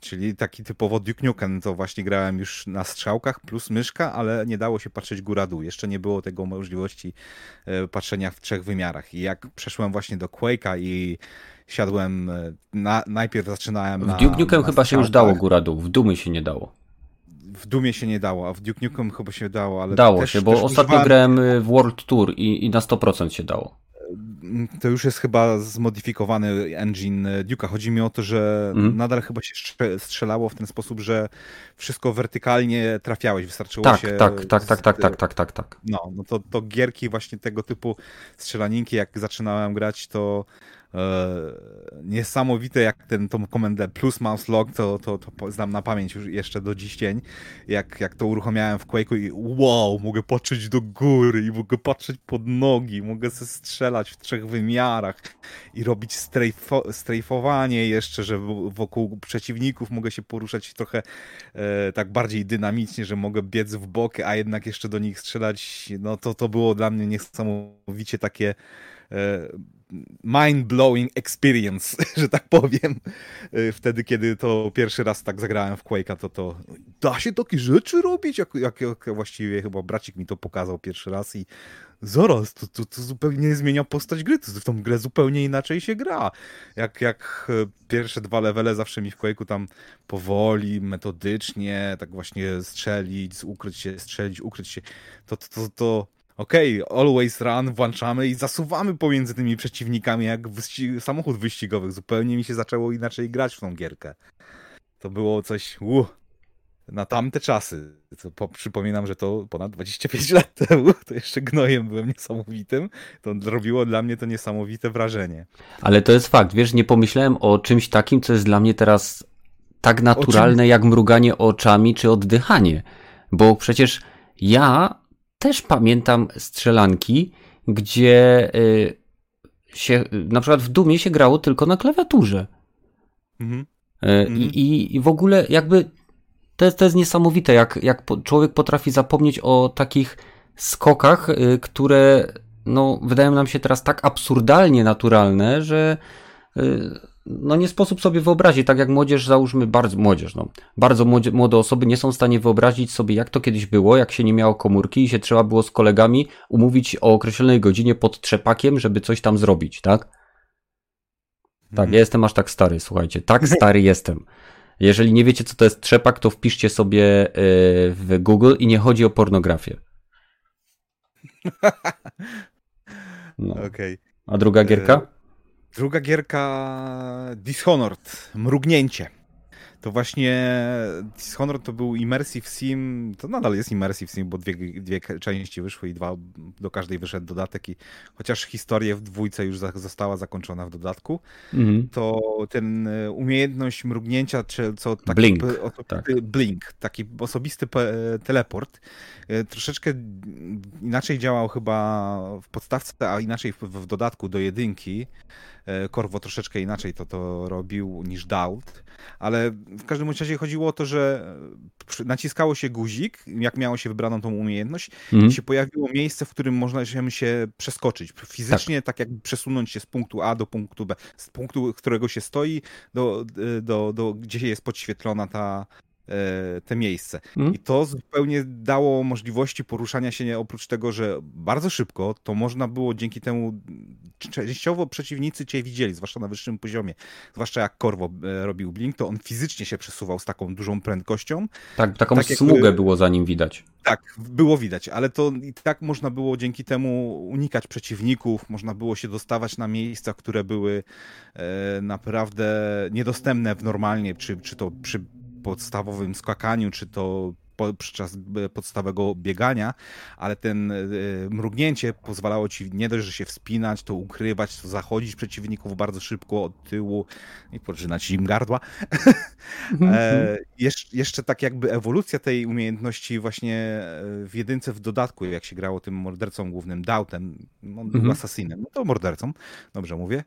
Czyli taki typowo Duke Nukem, to właśnie grałem już na strzałkach plus myszka, ale nie dało się patrzeć góra-dół. Jeszcze nie było tego możliwości e, patrzenia w trzech wymiarach. I jak przeszłem właśnie do Quake'a i siadłem, e, na, najpierw zaczynałem w Duke Nukem chyba się już dało góra-dół, w Dumy się nie dało w Dumie się nie dało, a w Duke Nukem chyba się dało, ale Dało też, się, bo ostatnio używałem... grałem y, w World Tour i, i na 100% się dało. Mm, to już jest chyba zmodyfikowany engine Duke'a. Chodzi mi o to, że mm. nadal chyba się strzelało w ten sposób, że wszystko wertykalnie trafiałeś, wystarczyło tak, się... Tak, tak, tak, tak, tak, tak, tak, tak. No, no to, to gierki właśnie tego typu strzelaninki, jak zaczynałem grać, to niesamowite, jak ten, tą komendę plus mouse log, to, to, to znam na pamięć już jeszcze do dziś dzień, jak, jak to uruchomiałem w Quake'u i wow, mogę patrzeć do góry i mogę patrzeć pod nogi, mogę se strzelać w trzech wymiarach i robić strajfo, strajfowanie jeszcze, że wokół przeciwników mogę się poruszać trochę e, tak bardziej dynamicznie, że mogę biec w bok, a jednak jeszcze do nich strzelać, no to, to było dla mnie niesamowicie takie e, mind-blowing experience, (laughs) że tak powiem. Y, wtedy, kiedy to pierwszy raz tak zagrałem w Quake'a, to to da się takie rzeczy robić? Jak, jak, jak właściwie chyba bracik mi to pokazał pierwszy raz i zaraz, to, to, to zupełnie zmienia postać gry, to w tą grę zupełnie inaczej się gra. Jak, jak e, pierwsze dwa levele zawsze mi w Quake'u tam powoli, metodycznie, tak właśnie strzelić, ukryć się, strzelić, ukryć się, to, to, to, to okej, okay, always run, włączamy i zasuwamy pomiędzy tymi przeciwnikami jak samochód wyścigowych. Zupełnie mi się zaczęło inaczej grać w tą gierkę. To było coś, uh, na tamte czasy. To przypominam, że to ponad 25 lat (laughs) temu, to jeszcze gnojem byłem niesamowitym. To robiło dla mnie to niesamowite wrażenie. Ale to jest fakt, wiesz, nie pomyślałem o czymś takim, co jest dla mnie teraz tak naturalne jak mruganie oczami czy oddychanie. Bo przecież ja też pamiętam strzelanki, gdzie y, się, na przykład w Dumie się grało tylko na klawiaturze. Mhm. Y, I, I w ogóle jakby to jest, to jest niesamowite, jak, jak człowiek potrafi zapomnieć o takich skokach, y, które no, wydają nam się teraz tak absurdalnie naturalne, że no nie sposób sobie wyobrazić, tak jak młodzież, załóżmy bardzo młodzież, no, bardzo młodzie, młode osoby nie są w stanie wyobrazić sobie, jak to kiedyś było, jak się nie miało komórki i się trzeba było z kolegami umówić o określonej godzinie pod trzepakiem, żeby coś tam zrobić, tak? Tak, ja jestem aż tak stary, słuchajcie, tak (laughs) stary jestem. Jeżeli nie wiecie, co to jest trzepak, to wpiszcie sobie y, w Google i nie chodzi o pornografię. (laughs) No. Okay. A druga gierka? Druga gierka Dishonored, Mrugnięcie. To właśnie Dishonored to był Immersive Sim, to nadal jest Immersive Sim, bo dwie, dwie części wyszły i dwa, do każdej wyszedł dodatek i chociaż historia w dwójce już została zakończona w dodatku, mm. to ten e, umiejętność mrugnięcia, czy co taki blink, tak. blink taki osobisty teleport, e, troszeczkę inaczej działał chyba w podstawce, a inaczej w, w dodatku do jedynki. Korwo troszeczkę inaczej to to robił niż Daut, ale w każdym razie chodziło o to, że naciskało się guzik, jak miało się wybraną tą umiejętność mm. i się pojawiło miejsce, w którym można się przeskoczyć. Fizycznie tak. tak jakby przesunąć się z punktu A do punktu B, z punktu, którego się stoi, do, do, do gdzie jest podświetlona ta, E, te miejsce. Hmm? I to zupełnie dało możliwości poruszania się oprócz tego, że bardzo szybko, to można było dzięki temu częściowo przeciwnicy cię widzieli, zwłaszcza na wyższym poziomie. Zwłaszcza jak Korwo e, robił Blink, to on fizycznie się przesuwał z taką dużą prędkością. Tak, taką tak smugę jakby... było za nim widać. Tak, było widać, ale to i tak można było dzięki temu unikać przeciwników, można było się dostawać na miejsca, które były e, naprawdę niedostępne w normalnie, czy, czy to przy podstawowym skakaniu, czy to podczas podstawowego biegania, ale ten mrugnięcie pozwalało ci nie dość, że się wspinać, to ukrywać, to zachodzić przeciwników bardzo szybko od tyłu i poczynać im gardła. (laughs) e, jeszcze, jeszcze tak jakby ewolucja tej umiejętności właśnie w jedynce w dodatku, jak się grało tym mordercą głównym, Dautem, on był mhm. asasinem, no to mordercą, dobrze mówię,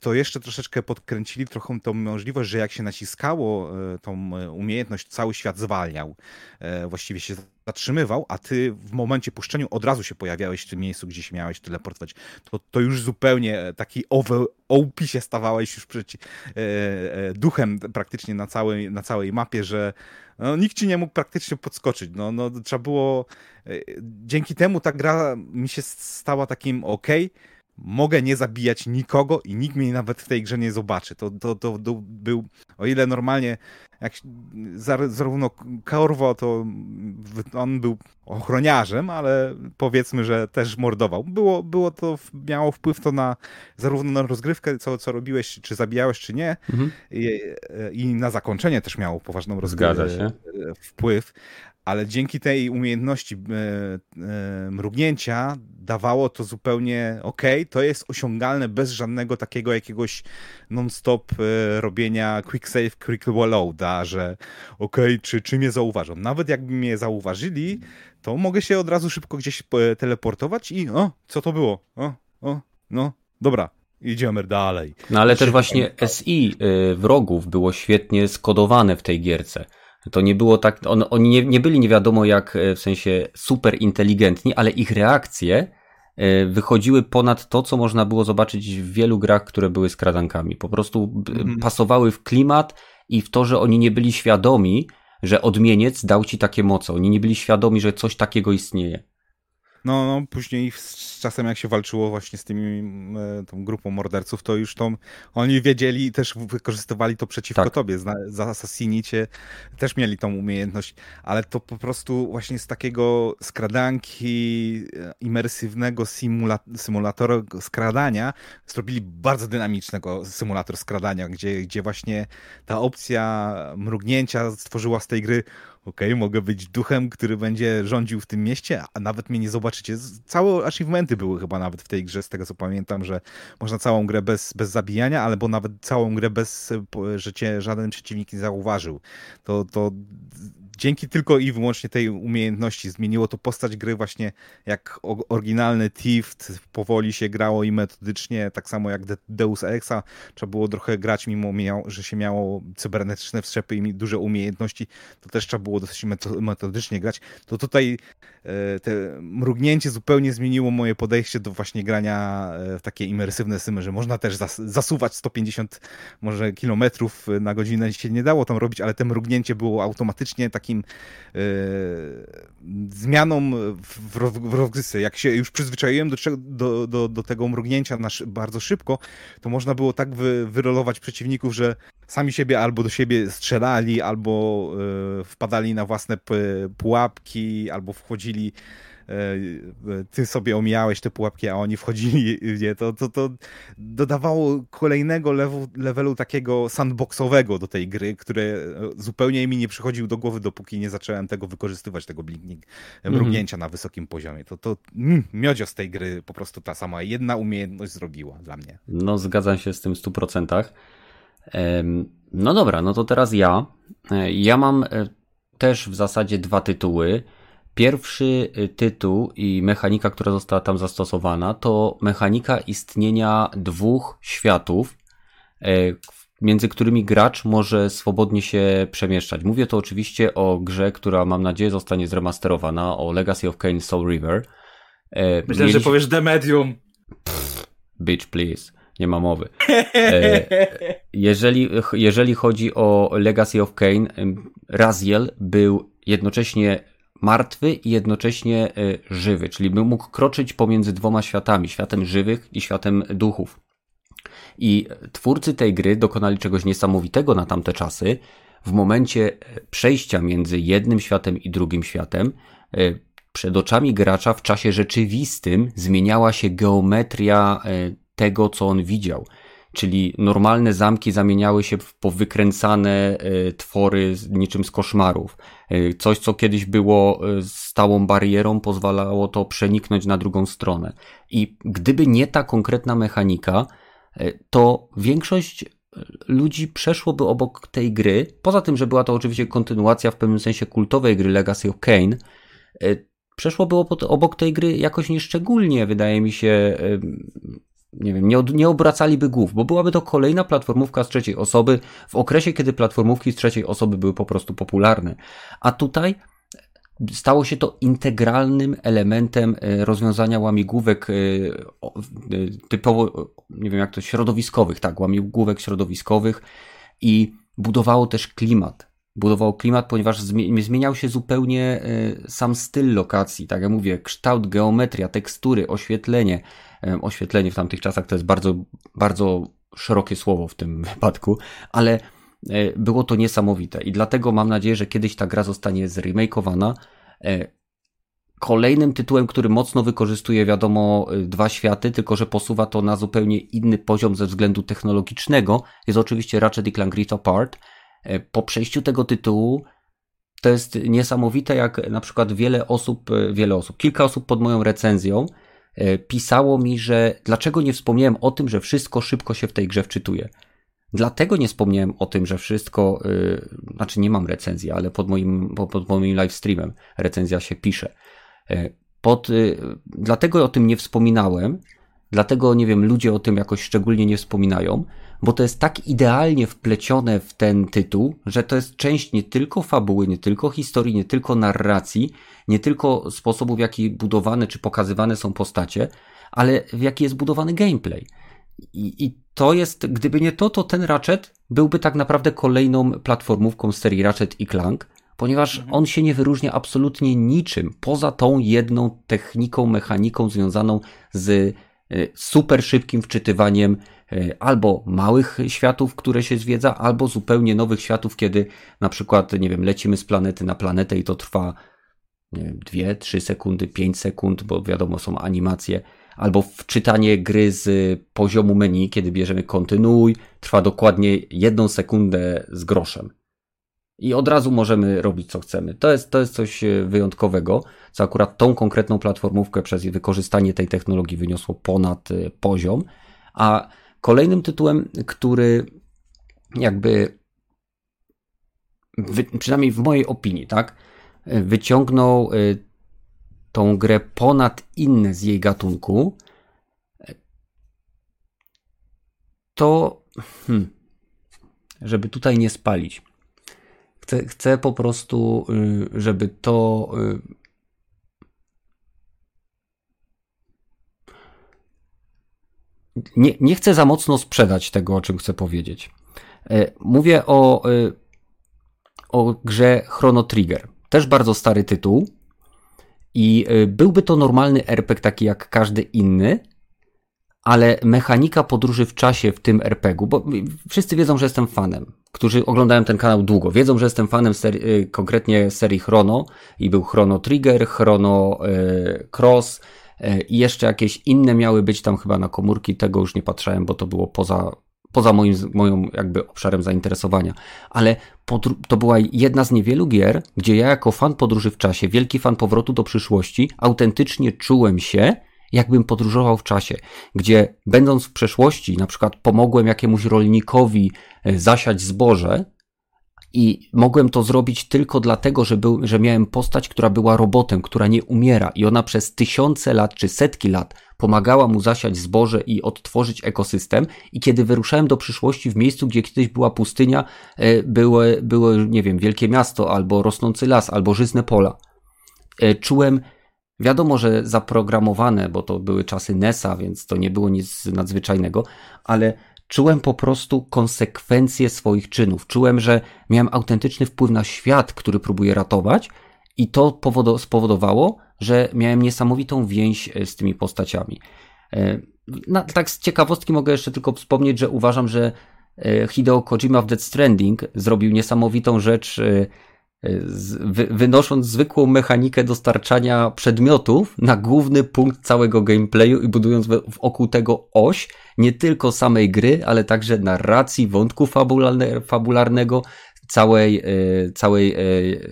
to jeszcze troszeczkę podkręcili trochę tą możliwość, że jak się naciskało e, tą e, umiejętność, cały świat zwalniał. E, właściwie się zatrzymywał, a ty w momencie puszczeniu od razu się pojawiałeś w tym miejscu, gdzie się miałeś teleportować. To, to już zupełnie taki OP się stawałeś już przeci, duchem praktycznie na całej, na całej mapie, że no, nikt ci nie mógł praktycznie podskoczyć. No, no, trzeba było. Dzięki temu ta gra mi się stała takim ok mogę nie zabijać nikogo i nikt mnie nawet w tej grze nie zobaczy. To, to, to, to był, o ile normalnie jak zarówno Kaorwo, to on był ochroniarzem, ale powiedzmy, że też mordował. Było, było to, miało wpływ to na zarówno na rozgrywkę, co, co robiłeś, czy zabijałeś, czy nie, mhm. I, i, na zakończenie też miało poważną rozgrywkę. Wpływ, ale dzięki tej umiejętności e, e, mrugnięcia dawało to zupełnie ok, to jest osiągalne bez żadnego takiego jakiegoś non-stop e, robienia quick save, quick reloada, że ok, czy, czy mnie zauważą. Nawet jakby mnie zauważyli, to mogę się od razu szybko gdzieś teleportować i o, co to było? O, o, no, dobra, idziemy dalej. No ale też właśnie SI wrogów było świetnie skodowane w tej gierce. To nie było tak, on, oni nie, nie byli nie wiadomo jak e, w sensie super inteligentni, ale ich reakcje e, wychodziły ponad to, co można było zobaczyć w wielu grach, które były skradankami. Po prostu mm. pasowały w klimat i w to, że oni nie byli świadomi, że odmieniec dał ci takie moce. Oni nie byli świadomi, że coś takiego istnieje. No, no, później z czasem jak się walczyło właśnie z tymi, e, tą grupą morderców, to już tą, oni wiedzieli i też wykorzystywali to przeciwko tak. tobie. Za Assassini cię też mieli tą umiejętność, ale to po prostu właśnie z takiego skradanki, e, imersywnego simula symulatora skradania zrobili bardzo dynamicznego symulator skradania, gdzie, gdzie właśnie ta opcja mrugnięcia stworzyła z tej gry okej, mogę być duchem, który będzie rządził w tym mieście, a nawet mnie nie zobaczycie. Całe achievementy były chyba nawet w tej grze, z tego co pamiętam, że można całą grę bez, bez zabijania, albo nawet całą grę bez, że cię żaden przeciwnik nie zauważył. To, to dzięki tylko i wyłącznie tej umiejętności zmieniło to postać gry właśnie jak oryginalny Thief, powoli się grało i metodycznie, tak samo jak Deus Exa, trzeba było trochę grać mimo, że się miało cybernetyczne wszczepy i duże umiejętności, to też trzeba było dosyć metodycznie grać. To tutaj e, te mrugnięcie zupełnie zmieniło moje podejście do właśnie grania e, w takie imersywne symy, że można też zasuwać 150 może kilometrów na godzinę się nie dało tam robić, ale te mrugnięcie było automatycznie takim takim e, zmianą w, w rozgrywce. Jak się już przyzwyczaiłem do, do, do, do tego mrugnięcia bardzo szybko, to można było tak wy, wyrolować przeciwników, że sami siebie albo do siebie strzelali, albo e, wpadali na własne pułapki, albo wchodzili ty sobie omijałeś te pułapki, a oni wchodzili, nie, to, to, to dodawało kolejnego levelu, levelu takiego sandboxowego do tej gry, które zupełnie mi nie przychodził do głowy, dopóki nie zacząłem tego wykorzystywać, tego blinking, mhm. mrugnięcia mm -hmm. na wysokim poziomie. To, to mm, miodzio z tej gry po prostu ta sama jedna umiejętność zrobiła dla mnie. No zgadzam się z tym w 100%. No dobra, no to teraz ja. E, ja mam e, też w zasadzie dwa tytuły. Pierwszy y, tytuł i mechanika, która została tam zastosowana, to mechanika istnienia dwóch światów, e, między którymi gracz może swobodnie się przemieszczać. Mówię to oczywiście o grze, która mam nadzieję zostanie zremasterowana, o Legacy of Kain Soul River. E, Myślę, że powiesz The Medium. Pff, bitch, please. Nie ma mowy. E, jeżeli, jeżeli chodzi o Legacy of Kain, Raziel był jednocześnie martwy i jednocześnie e, żywy, czyli by mógł kroczyć pomiędzy dwoma światami, światem żywych i światem duchów. I twórcy tej gry dokonali czegoś niesamowitego na tamte czasy. W momencie e, przejścia między jednym światem i drugim światem, e, przed oczami gracza w czasie rzeczywistym zmieniała się geometria tego, co on widział. czyli normalne zamki zamieniały się w powykręcane e, twory niczym z koszmarów. E, coś, co kiedyś było stałą barierą, pozwalało to przeniknąć na drugą stronę. I gdyby nie ta konkretna mechanika, to większość ludzi przeszłoby obok tej gry, poza tym, że była to oczywiście kontynuacja w pewnym sensie kultowej gry Legacy of Kane, przeszłoby obok tej gry jakoś nieszczególnie, wydaje mi się, nie wiem, nie, nie obracaliby głów, bo byłaby to kolejna platformówka z trzeciej osoby w okresie, kiedy platformówki z trzeciej osoby były po prostu popularne. A tutaj stało się to integralnym elementem e, rozwiązania łamigłówek e, e, typowo, nie wiem jak to, środowiskowych, tak, łamigłówek środowiskowych i budowało też klimat budował klimat, ponieważ zmieniał się zupełnie e, sam styl lokacji. Tak jak mówię, kształt, geometria, tekstury, oświetlenie. E, oświetlenie w tamtych czasach to jest bardzo, bardzo szerokie słowo w tym (laughs) wypadku, ale e, było to niesamowite i dlatego mam nadzieję, że kiedyś ta gra zostanie zremakeowana. Kolejnym tytułem, który mocno wykorzystuje, wiadomo, dwa światy, tylko że posuwa to na zupełnie inny poziom ze względu technologicznego, jest oczywiście Ratchet Clank Rift Apart, po przejściu tego tytułu to jest niesamowite, jak na przykład wiele osób, e, wiele osób, kilka osób pod moją recenzją e, pisało mi, że dlaczego nie wspomniałem o tym, że wszystko szybko się w tej grze wczytuje. Dlatego nie wspomniałem o tym, że wszystko, yy, znaczy nie mam recenzji, ale pod moim, pod moim live streamem recenzja się pisze. Pod, yy, dlatego o tym nie wspominałem, dlatego nie wiem, ludzie o tym jakoś szczególnie nie wspominają, bo to jest tak idealnie wplecione w ten tytuł, że to jest część nie tylko fabuły, nie tylko historii, nie tylko narracji, nie tylko sposobu, w jaki budowane czy pokazywane są postacie, ale w jaki jest budowany gameplay. I, I, to jest, gdyby nie to, to ten Ratchet byłby tak naprawdę kolejną platformówką z serii Ratchet i Clank, ponieważ mhm. on się nie wyróżnia absolutnie niczym poza tą jedną techniką, mechaniką związaną z super szybkim wczytywaniem E, albo małych światów, które się zwiedza, albo zupełnie nowych światów, kiedy na przykład, nie wiem, lecimy z planety na planetę i to trwa nie wiem, 2, 3 sekundy, 5 sekund, bo wiadomo, są animacje, albo wczytanie gry z poziomu menu, kiedy bierzemy kontynuuj, trwa dokładnie jedną sekundę z groszem. I od razu możemy robić co chcemy. To jest, to jest coś e, wyjątkowego, co akurat tą konkretną platformówkę przez wykorzystanie tej technologii wyniosło ponad e, poziom. A Kolejnym tytułem, który jakby, przynajmniej w mojej opinii, tak, wyciągnął y, tą grę ponad inne z jej gatunku, to hmm, żeby tutaj nie spalić. Chcę, chcę po prostu, y, żeby to y, nie, nie chcę za mocno sprzedać tego, o czym chcę powiedzieć. E, mówię o, e, o grze Chrono Trigger. Też bardzo stary tytuł. I byłby to normalny RPG taki jak każdy inny, ale mechanika podróży w czasie w tym RPG-u, bo wszyscy wiedzą, że jestem fanem, którzy oglądają ten kanał długo, wiedzą, że jestem fanem serii, konkretnie serii Chrono i był Chrono Trigger, Chrono Cross, E, i jeszcze jakieś inne miały być tam chyba na komórki, tego już nie patrzałem, bo to było poza, poza moim, moją jakby obszarem zainteresowania. Ale to była jedna z niewielu gier, gdzie ja jako fan podróży w czasie, wielki fan powrotu do przyszłości, autentycznie czułem się, jakbym podróżował w czasie, gdzie będąc w przeszłości, na przykład pomogłem jakiemuś rolnikowi e, zasiać zboże, i mogłem to zrobić tylko dlatego, że, był, że miałem postać, która była robotem, która nie umiera i ona przez tysiące lat czy setki lat pomagała mu zasiać zboże i odtworzyć ekosystem. I kiedy wyruszałem do przyszłości w miejscu, gdzie kiedyś była pustynia, e, było, było nie wiem, wielkie miasto, albo rosnący las, albo żyzne pola. E, czułem, wiadomo, że zaprogramowane, bo to były czasy NESa, więc to nie było nic nadzwyczajnego, ale Czułem po prostu konsekwencje swoich czynów. Czułem, że miałem autentyczny wpływ na świat, który próbuję ratować, i to spowodowało, że miałem niesamowitą więź e, z tymi postaciami. E, na, tak z ciekawostki mogę jeszcze tylko wspomnieć, że uważam, że e, Hideo Kojima w Death Stranding zrobił niesamowitą rzecz wy, wynosząc zwykłą mechanikę dostarczania przedmiotów na główny punkt całego gameplayu i budując wokół tego oś nie tylko samej gry, ale także narracji, wątku fabularne, fabularnego, całej, e, całej, e,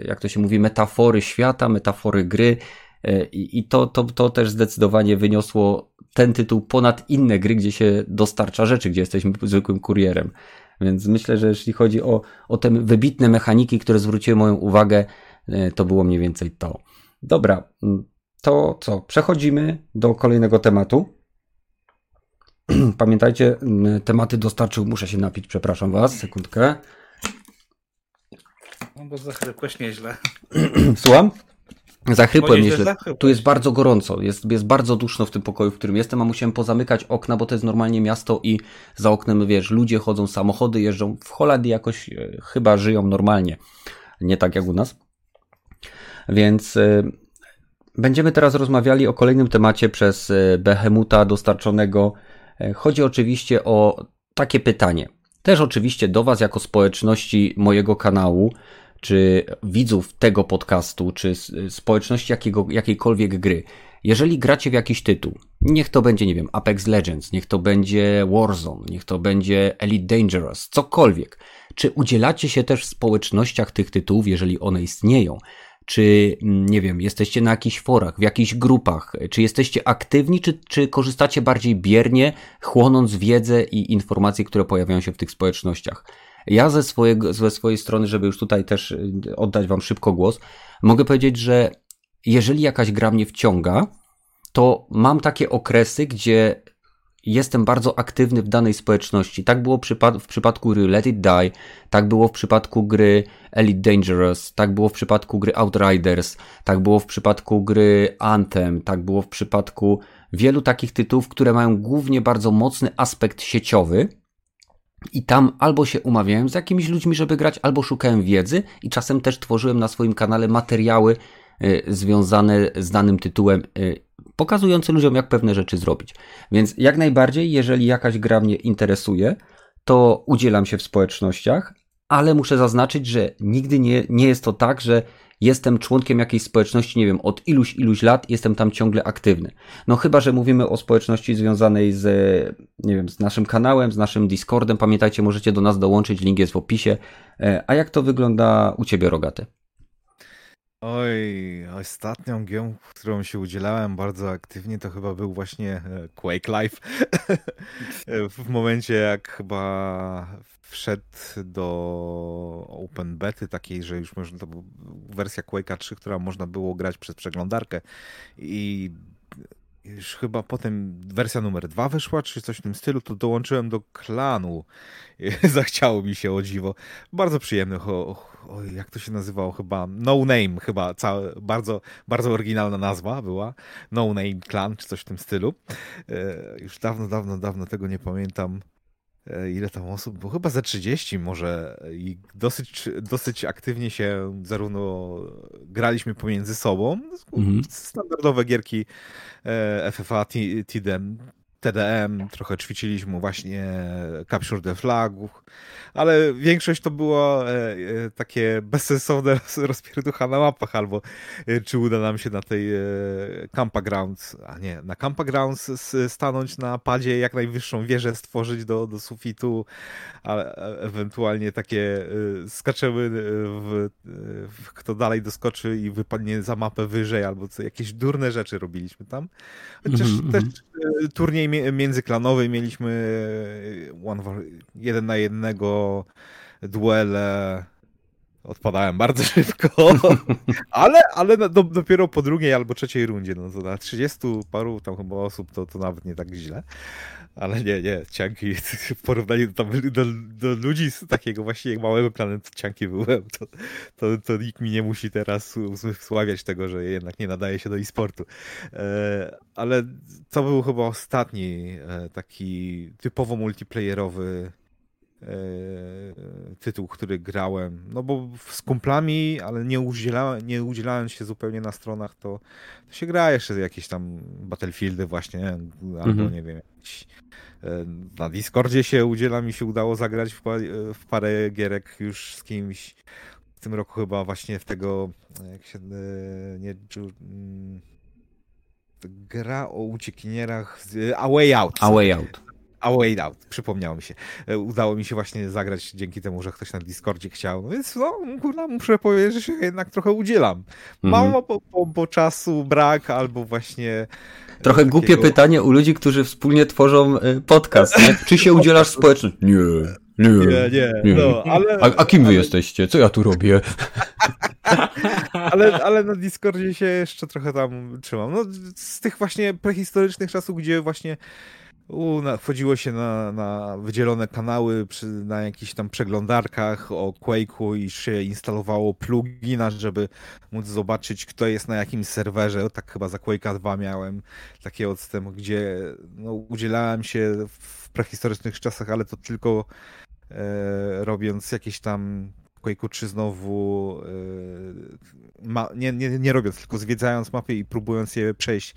jak to się mówi, metafory świata, metafory gry. E, I to, to, to też zdecydowanie wyniosło ten tytuł ponad inne gry, gdzie się dostarcza rzeczy, gdzie jesteśmy zwykłym kurierem. Więc myślę, że jeśli chodzi o, o te wybitne mechaniki, które zwróciły moją uwagę, to było mniej więcej to. Dobra, mm, to co? Przechodzimy do kolejnego tematu. (clears throat) Pamiętajcie, mm, tematy dostarczył, muszę się napić, przepraszam Was, sekundkę. No bo zachrypłeś nieźle. (clears throat) Słucham? Zachrypłem nieźle. Tu jest bardzo gorąco, jest, jest bardzo duszno w tym pokoju, w którym jestem, a musiałem pozamykać okna, bo to jest normalnie miasto i za oknem, wiesz, ludzie chodzą, samochody jeżdżą. W Holandii jakoś e, chyba żyją normalnie, nie tak jak u nas. Więc e, będziemy teraz rozmawiali o kolejnym temacie przez e, Behemuta dostarczonego. Chodzi oczywiście o takie pytanie. Też oczywiście do Was jako społeczności mojego kanału czy widzów tego podcastu, czy społeczności jakiego, jakiejkolwiek gry, jeżeli gracie w jakiś tytuł, niech to będzie, nie wiem, Apex Legends, niech to będzie Warzone, niech to będzie Elite Dangerous, cokolwiek, czy udzielacie się też w społecznościach tych tytułów, jeżeli one istnieją? Czy, mm, nie wiem, jesteście na jakichś forach, w jakichś grupach, czy jesteście aktywni, czy, czy korzystacie bardziej biernie, chłonąc wiedzę i informacje, które pojawiają się w tych społecznościach? Ja ze, swojego, ze swojej strony, żeby już tutaj też y, oddać Wam szybko głos, mogę powiedzieć, że jeżeli jakaś gra mnie wciąga, to mam takie okresy, gdzie jestem bardzo aktywny w danej społeczności. Tak było w przypadku gry Let It Die, tak było w przypadku gry Elite Dangerous, tak było w przypadku gry Outriders, tak było w przypadku gry Anthem, tak było w przypadku wielu takich tytułów, które mają głównie bardzo mocny aspekt sieciowy i tam albo się umawiałem z jakimiś ludźmi, żeby grać, albo szukałem wiedzy i czasem też tworzyłem na swoim kanale materiały y, związane z danym tytułem, y, pokazujące ludziom, jak pewne rzeczy zrobić. Więc jak najbardziej, jeżeli jakaś gra mnie interesuje, to udzielam się w społecznościach, ale muszę zaznaczyć, że nigdy nie, nie jest to tak, że jestem członkiem jakiejś społeczności, nie wiem, od iluś, iluś lat, jestem tam ciągle aktywny. No chyba, że mówimy o społeczności związanej z, nie wiem, z naszym kanałem, z naszym Discordem. Pamiętajcie, możecie do nas dołączyć, link jest w opisie. E, a jak to wygląda u Ciebie, Rogaty? Oj, ostatnią gią, którą się udzielałem bardzo aktywnie, to chyba był właśnie e, Quake Live. (laughs) w momencie, jak chyba wszedł do open bety takiej, że już można, to była wersja Quake'a 3, która można było grać przez przeglądarkę i już chyba potem wersja numer dwa wyszła, czy coś w tym stylu, to dołączyłem do klanu. (laughs) Zachciało mi się o dziwo. Bardzo przyjemny, o, o, jak to się nazywało chyba, No Name chyba, całe, bardzo, bardzo oryginalna nazwa była. No Name Clan, czy coś w tym stylu. E, już dawno, dawno, dawno tego nie pamiętam. E, ile tam osób było? Chyba za 30 może i dosyć, dosyć aktywnie się zarówno graliśmy pomiędzy sobą, mhm. standardowe gierki e, FFA, TDM, TDM, trochę ćwiczyliśmy właśnie Capture the Flag, ale większość to było e, e, takie bezsensowne (laughs) rozpierducha na mapach, albo e, czy uda nam się na tej e, Campa Grounds, a nie, na Campa Grounds stanąć na padzie, jak najwyższą wieżę stworzyć do, do sufitu, a ewentualnie takie skaczemy w, w, kto dalej doskoczy i wypadnie za mapę wyżej, albo co, jakieś durne rzeczy robiliśmy tam. Chociaż mm -hmm. też turniej międzyklanowy mieliśmy one, jeden na jednego duele. Odpadałem bardzo (laughs) szybko, ale, ale do, dopiero po drugiej albo trzeciej rundzie, no to na 30 paru tam chyba osób to, to nawet nie tak źle, ale nie, nie, cianki (laughs) w porównaniu do, do, do ludzi z takiego właśnie małego planetu cianki byłem, to, to, to nikt mi nie musi teraz usławiać tego, że jednak nie nadaje się do e-sportu. E, ale to był chyba ostatni e, taki typowo multiplayerowy tytuł, który grałem. No bo z kumplami, ale nie udzielałem, nie udzielając się zupełnie na stronach, to, to się gra jeszcze jakieś tam Battlefieldy właśnie, albo mhm. nie wiem, jakieś, e, na Discordzie się udziela, mi się udało zagrać w, w parę gierek już z kimś. w tym roku chyba właśnie w tego, jak się, e, nie, mm, gra o uciekinierach, A Way Out. A Way Out. A Way Out, przypomniało mi się. E, udało mi się właśnie zagrać dzięki temu, że ktoś na Discordzie chciał. No więc no, kurwa, muszę powiedzieć, że się jednak trochę udzielam. Mało, mm bo, bo, bo, czasu brak, albo właśnie... E, trochę takiego... głupie pytanie u ludzi, którzy wspólnie tworzą podcast, nie? Czy się udzielasz społeczność? Nie. Nie, nie, nie. nie. No, ale, a, a, kim wy ale... jesteście? Co ja tu robię? (laughs) ale, ale na Discordzie się jeszcze trochę tam trzymam. No, z tych właśnie prehistorycznych czasów, gdzie właśnie u, na, wchodziło się na, na wydzielone kanały przy, na jakichś tam przeglądarkach o Quake'u i się instalowało plugina, żeby móc zobaczyć, kto jest na jakim serwerze. Tak chyba za Quake'a 2 miałem taki odstęp, gdzie no, udzielałem się w prehistorycznych czasach, ale to tylko e, robiąc jakieś tam Quake'u 3 znowu e, ma, nie, nie, nie robiąc, tylko zwiedzając mapy i próbując je przejść e,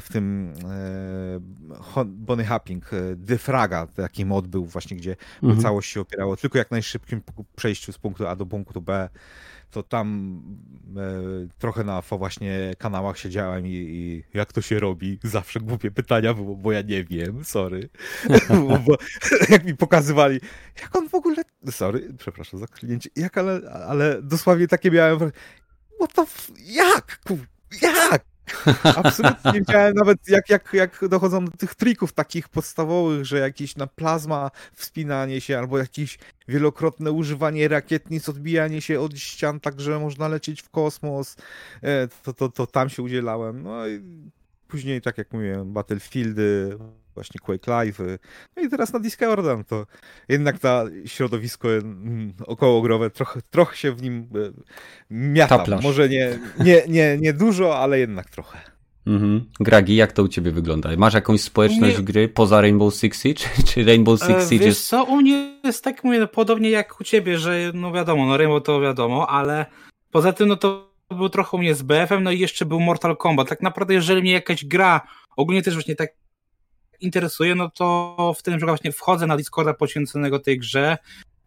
w tym e, Bonnie Hopping, Dyfraga, taki mod był właśnie, gdzie mhm. całość się opierało tylko jak najszybkim przejściu z punktu A do punktu B to tam e, trochę na właśnie kanałach siedziałem i, i, jak to się robi? Zawsze głupie pytania było, bo ja nie wiem, sorry. bo, (laughs) (laughs) bo, jak mi pokazywali, jak on w ogóle, sorry, przepraszam za klinięcie, jak, ale, ale dosłownie takie miałem, what the f... jak? Jak? (laughs) Absolutnie nie wiedziałem nawet, jak, jak, jak dochodzą do tych trików takich podstawowych, że jakieś na plazma wspinanie się, albo jakieś wielokrotne używanie rakietnic, odbijanie się od ścian, tak że można lecieć w kosmos. E, to, to, to tam się udzielałem. No i później, tak jak mówiłem, Battlefieldy, właśnie Quake Live. No i teraz na Discordan to jednak ta środowisko mm, okołogrowe trochę, trochę się w nim miatam. Taplasz. Może nie, nie, nie, nie dużo, ale jednak trochę. Mhm. Gragi, jak to u ciebie wygląda? Masz jakąś społeczność gry poza Rainbow Six Siege? (laughs) Czy Rainbow Six e, Siege Wiesz co, u mnie jest tak mówię, no, podobnie jak u ciebie, że no wiadomo, no Rainbow to wiadomo, ale poza tym no to był trochę u mnie z BF-em, no i jeszcze był Mortal Kombat. Tak naprawdę, jeżeli mnie jakaś gra, ogólnie też właśnie tak interesuje, no to wtedy na przykład właśnie wchodzę na Discorda poświęconego tej grze,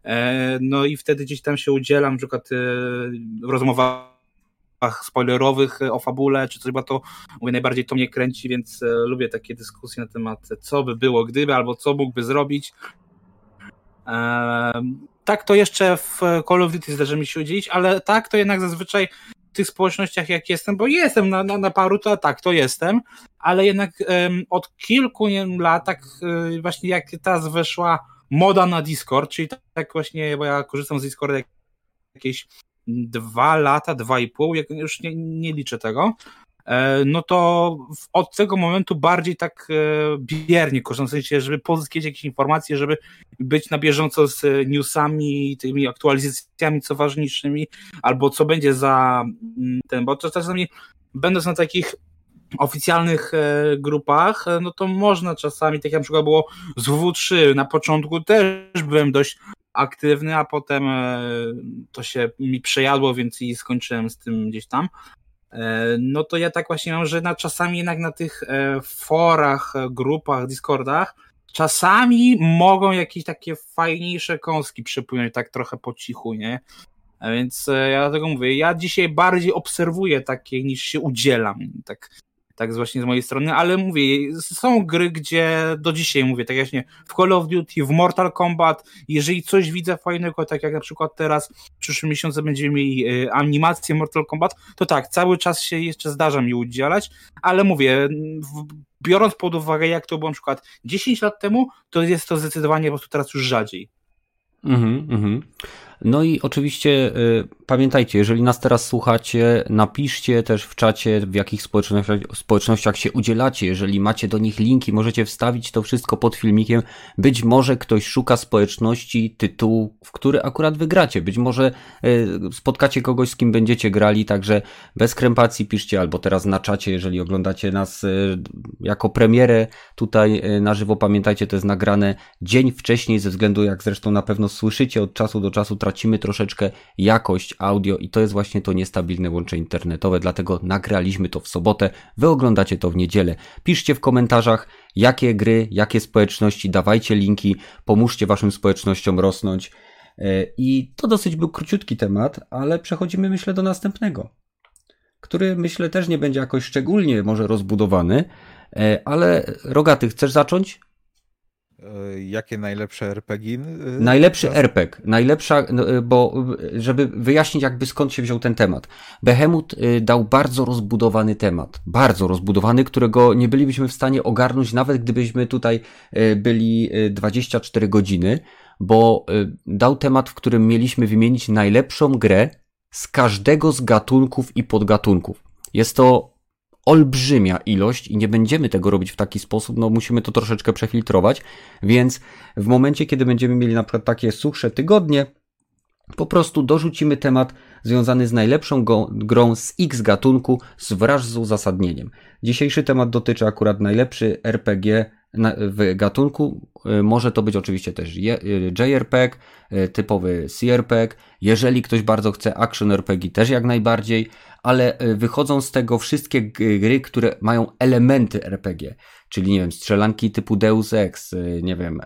e, no i wtedy gdzieś tam się udzielam, na przykład e, w rozmowach spoilerowych o fabule czy coś, bo to mówię, najbardziej to mnie kręci, więc e, lubię takie dyskusje na temat, co by było gdyby, albo co mógłby zrobić. Tak to jeszcze w Call of Duty zdarzy mi się udzielić, ale tak to jednak zazwyczaj w tych społecznościach jak jestem, bo jestem na, na, na paru, to tak, to jestem, ale jednak um, od kilku nie lat, tak um, właśnie jak teraz weszła moda na Discord, czyli tak, tak właśnie, bo ja korzystam z Discorda jakieś dwa lata, dwa i pół, już nie, nie liczę tego, no to od tego momentu bardziej tak e, biernie korzystam, w sensie, żeby pozyskać jakieś informacje, żeby być na bieżąco z newsami, tymi aktualizacjami co ważniejszymi, albo co będzie za mm, ten, bo to czasami będąc na takich oficjalnych e, grupach, no to można czasami, tak jak na przykład było z WW3, na początku też byłem dość aktywny, a potem to się mi przejadło, więc i skończyłem z tym gdzieś tam. E, no to ja tak właśnie mam, że na, czasami jednak na tych e, forach, e, grupach, Discordach, czasami mogą jakieś takie fajniejsze kąski przypłynąć tak trochę po cichu, nie? A więc ja dlatego mówię, ja dzisiaj bardziej obserwuję takie niż się udzielam. Tak tak właśnie z mojej strony, ale mówię, są gry, gdzie do dzisiaj mówię, tak właśnie w Call of Duty, w Mortal Kombat, jeżeli coś widzę fajnego, tak jak na przykład teraz w przyszłym miesiącu będziemy mieli y, animację Mortal Kombat, to tak, cały czas się jeszcze zdarza mi udzielać, ale mówię, biorąc pod uwagę, jak to było na przykład 10 lat temu, to jest to zdecydowanie po prostu teraz już rzadziej. Mhm, mhm. No i oczywiście y, pamiętajcie, jeżeli nas teraz słuchacie, napiszcie też w czacie, w jakich społecznościach, społecznościach się udzielacie. Jeżeli macie do nich linki, możecie wstawić to wszystko pod filmikiem. Być może ktoś szuka społeczności, tytułu, w który akurat wygracie. Być może y, spotkacie kogoś, z kim będziecie grali, także bez krępacji piszcie albo teraz na czacie, jeżeli oglądacie nas y, jako premierę tutaj na żywo. Pamiętajcie, to jest nagrane dzień wcześniej, ze względu, jak zresztą na pewno słyszycie od czasu do czasu, troszeczkę jakość audio i to jest właśnie to niestabilne łącze internetowe, dlatego nagraliśmy to w sobotę, wy oglądacie to w niedzielę. Piszcie w komentarzach, jakie gry, jakie społeczności, dawajcie linki, pomóżcie waszym społecznościom rosnąć. I to dosyć był króciutki temat, ale przechodzimy myślę do następnego, który myślę też nie będzie jakoś szczególnie może rozbudowany, ale Rogaty, chcesz zacząć? E, jakie najlepsze RPG? E, Najlepszy RPG, najlepsza, no, e, bo żeby wyjaśnić jakby skąd się wziął ten temat. Behemoth dał bardzo rozbudowany temat, bardzo rozbudowany, którego nie bylibyśmy w stanie ogarnąć nawet gdybyśmy tutaj byli 24 godziny, bo dał temat, w którym mieliśmy wymienić najlepszą grę z każdego z gatunków i podgatunków. Jest to olbrzymia ilość i nie będziemy tego robić w taki sposób, no musimy to troszeczkę przefiltrować, więc w momencie, kiedy będziemy mieli na przykład takie suchsze tygodnie, po prostu dorzucimy temat związany z najlepszą grą z X gatunku z wraz z uzasadnieniem. Dzisiejszy temat dotyczy akurat najlepszy RPG w gatunku. Y, może to być oczywiście też y, JRPG, y, typowy CRPG. Jeżeli ktoś bardzo chce action RPG, też jak najbardziej ale wychodzą z tego wszystkie gry, które mają elementy RPG, czyli nie wiem, strzelanki typu Deus Ex, nie wiem,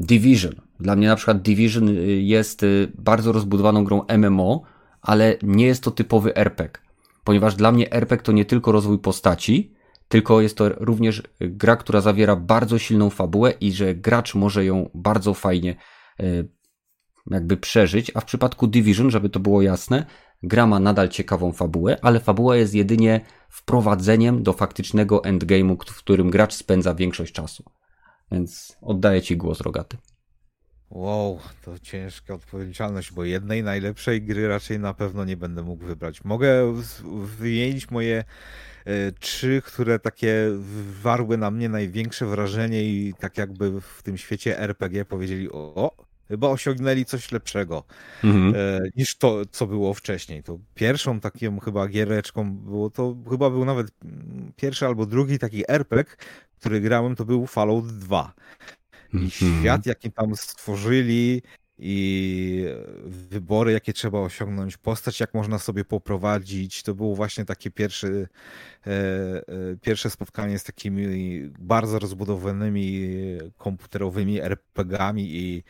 Division. Dla mnie na przykład Division jest bardzo rozbudowaną grą MMO, ale nie jest to typowy RPG, ponieważ dla mnie RPG to nie tylko rozwój postaci, tylko jest to również gra, która zawiera bardzo silną fabułę i że gracz może ją bardzo fajnie jakby przeżyć, a w przypadku Division, żeby to było jasne, gra ma nadal ciekawą fabułę, ale fabuła jest jedynie wprowadzeniem do faktycznego endgame'u, w którym gracz spędza większość czasu. Więc oddaję Ci głos, Rogaty. Wow, to ciężka odpowiedzialność, bo jednej najlepszej gry raczej na pewno nie będę mógł wybrać. Mogę wymienić moje y, trzy, które takie warły na mnie największe wrażenie i tak jakby w tym świecie RPG powiedzieli o, Chyba osiągnęli coś lepszego mhm. e, niż to, co było wcześniej. To pierwszą taką chyba giereczką było, to chyba był nawet pierwszy albo drugi taki RPG, który grałem, to był Fallout 2. I mhm. świat, jaki tam stworzyli, i wybory, jakie trzeba osiągnąć, postać, jak można sobie poprowadzić. To było właśnie takie pierwsze, e, e, pierwsze spotkanie z takimi bardzo rozbudowanymi komputerowymi RPGami i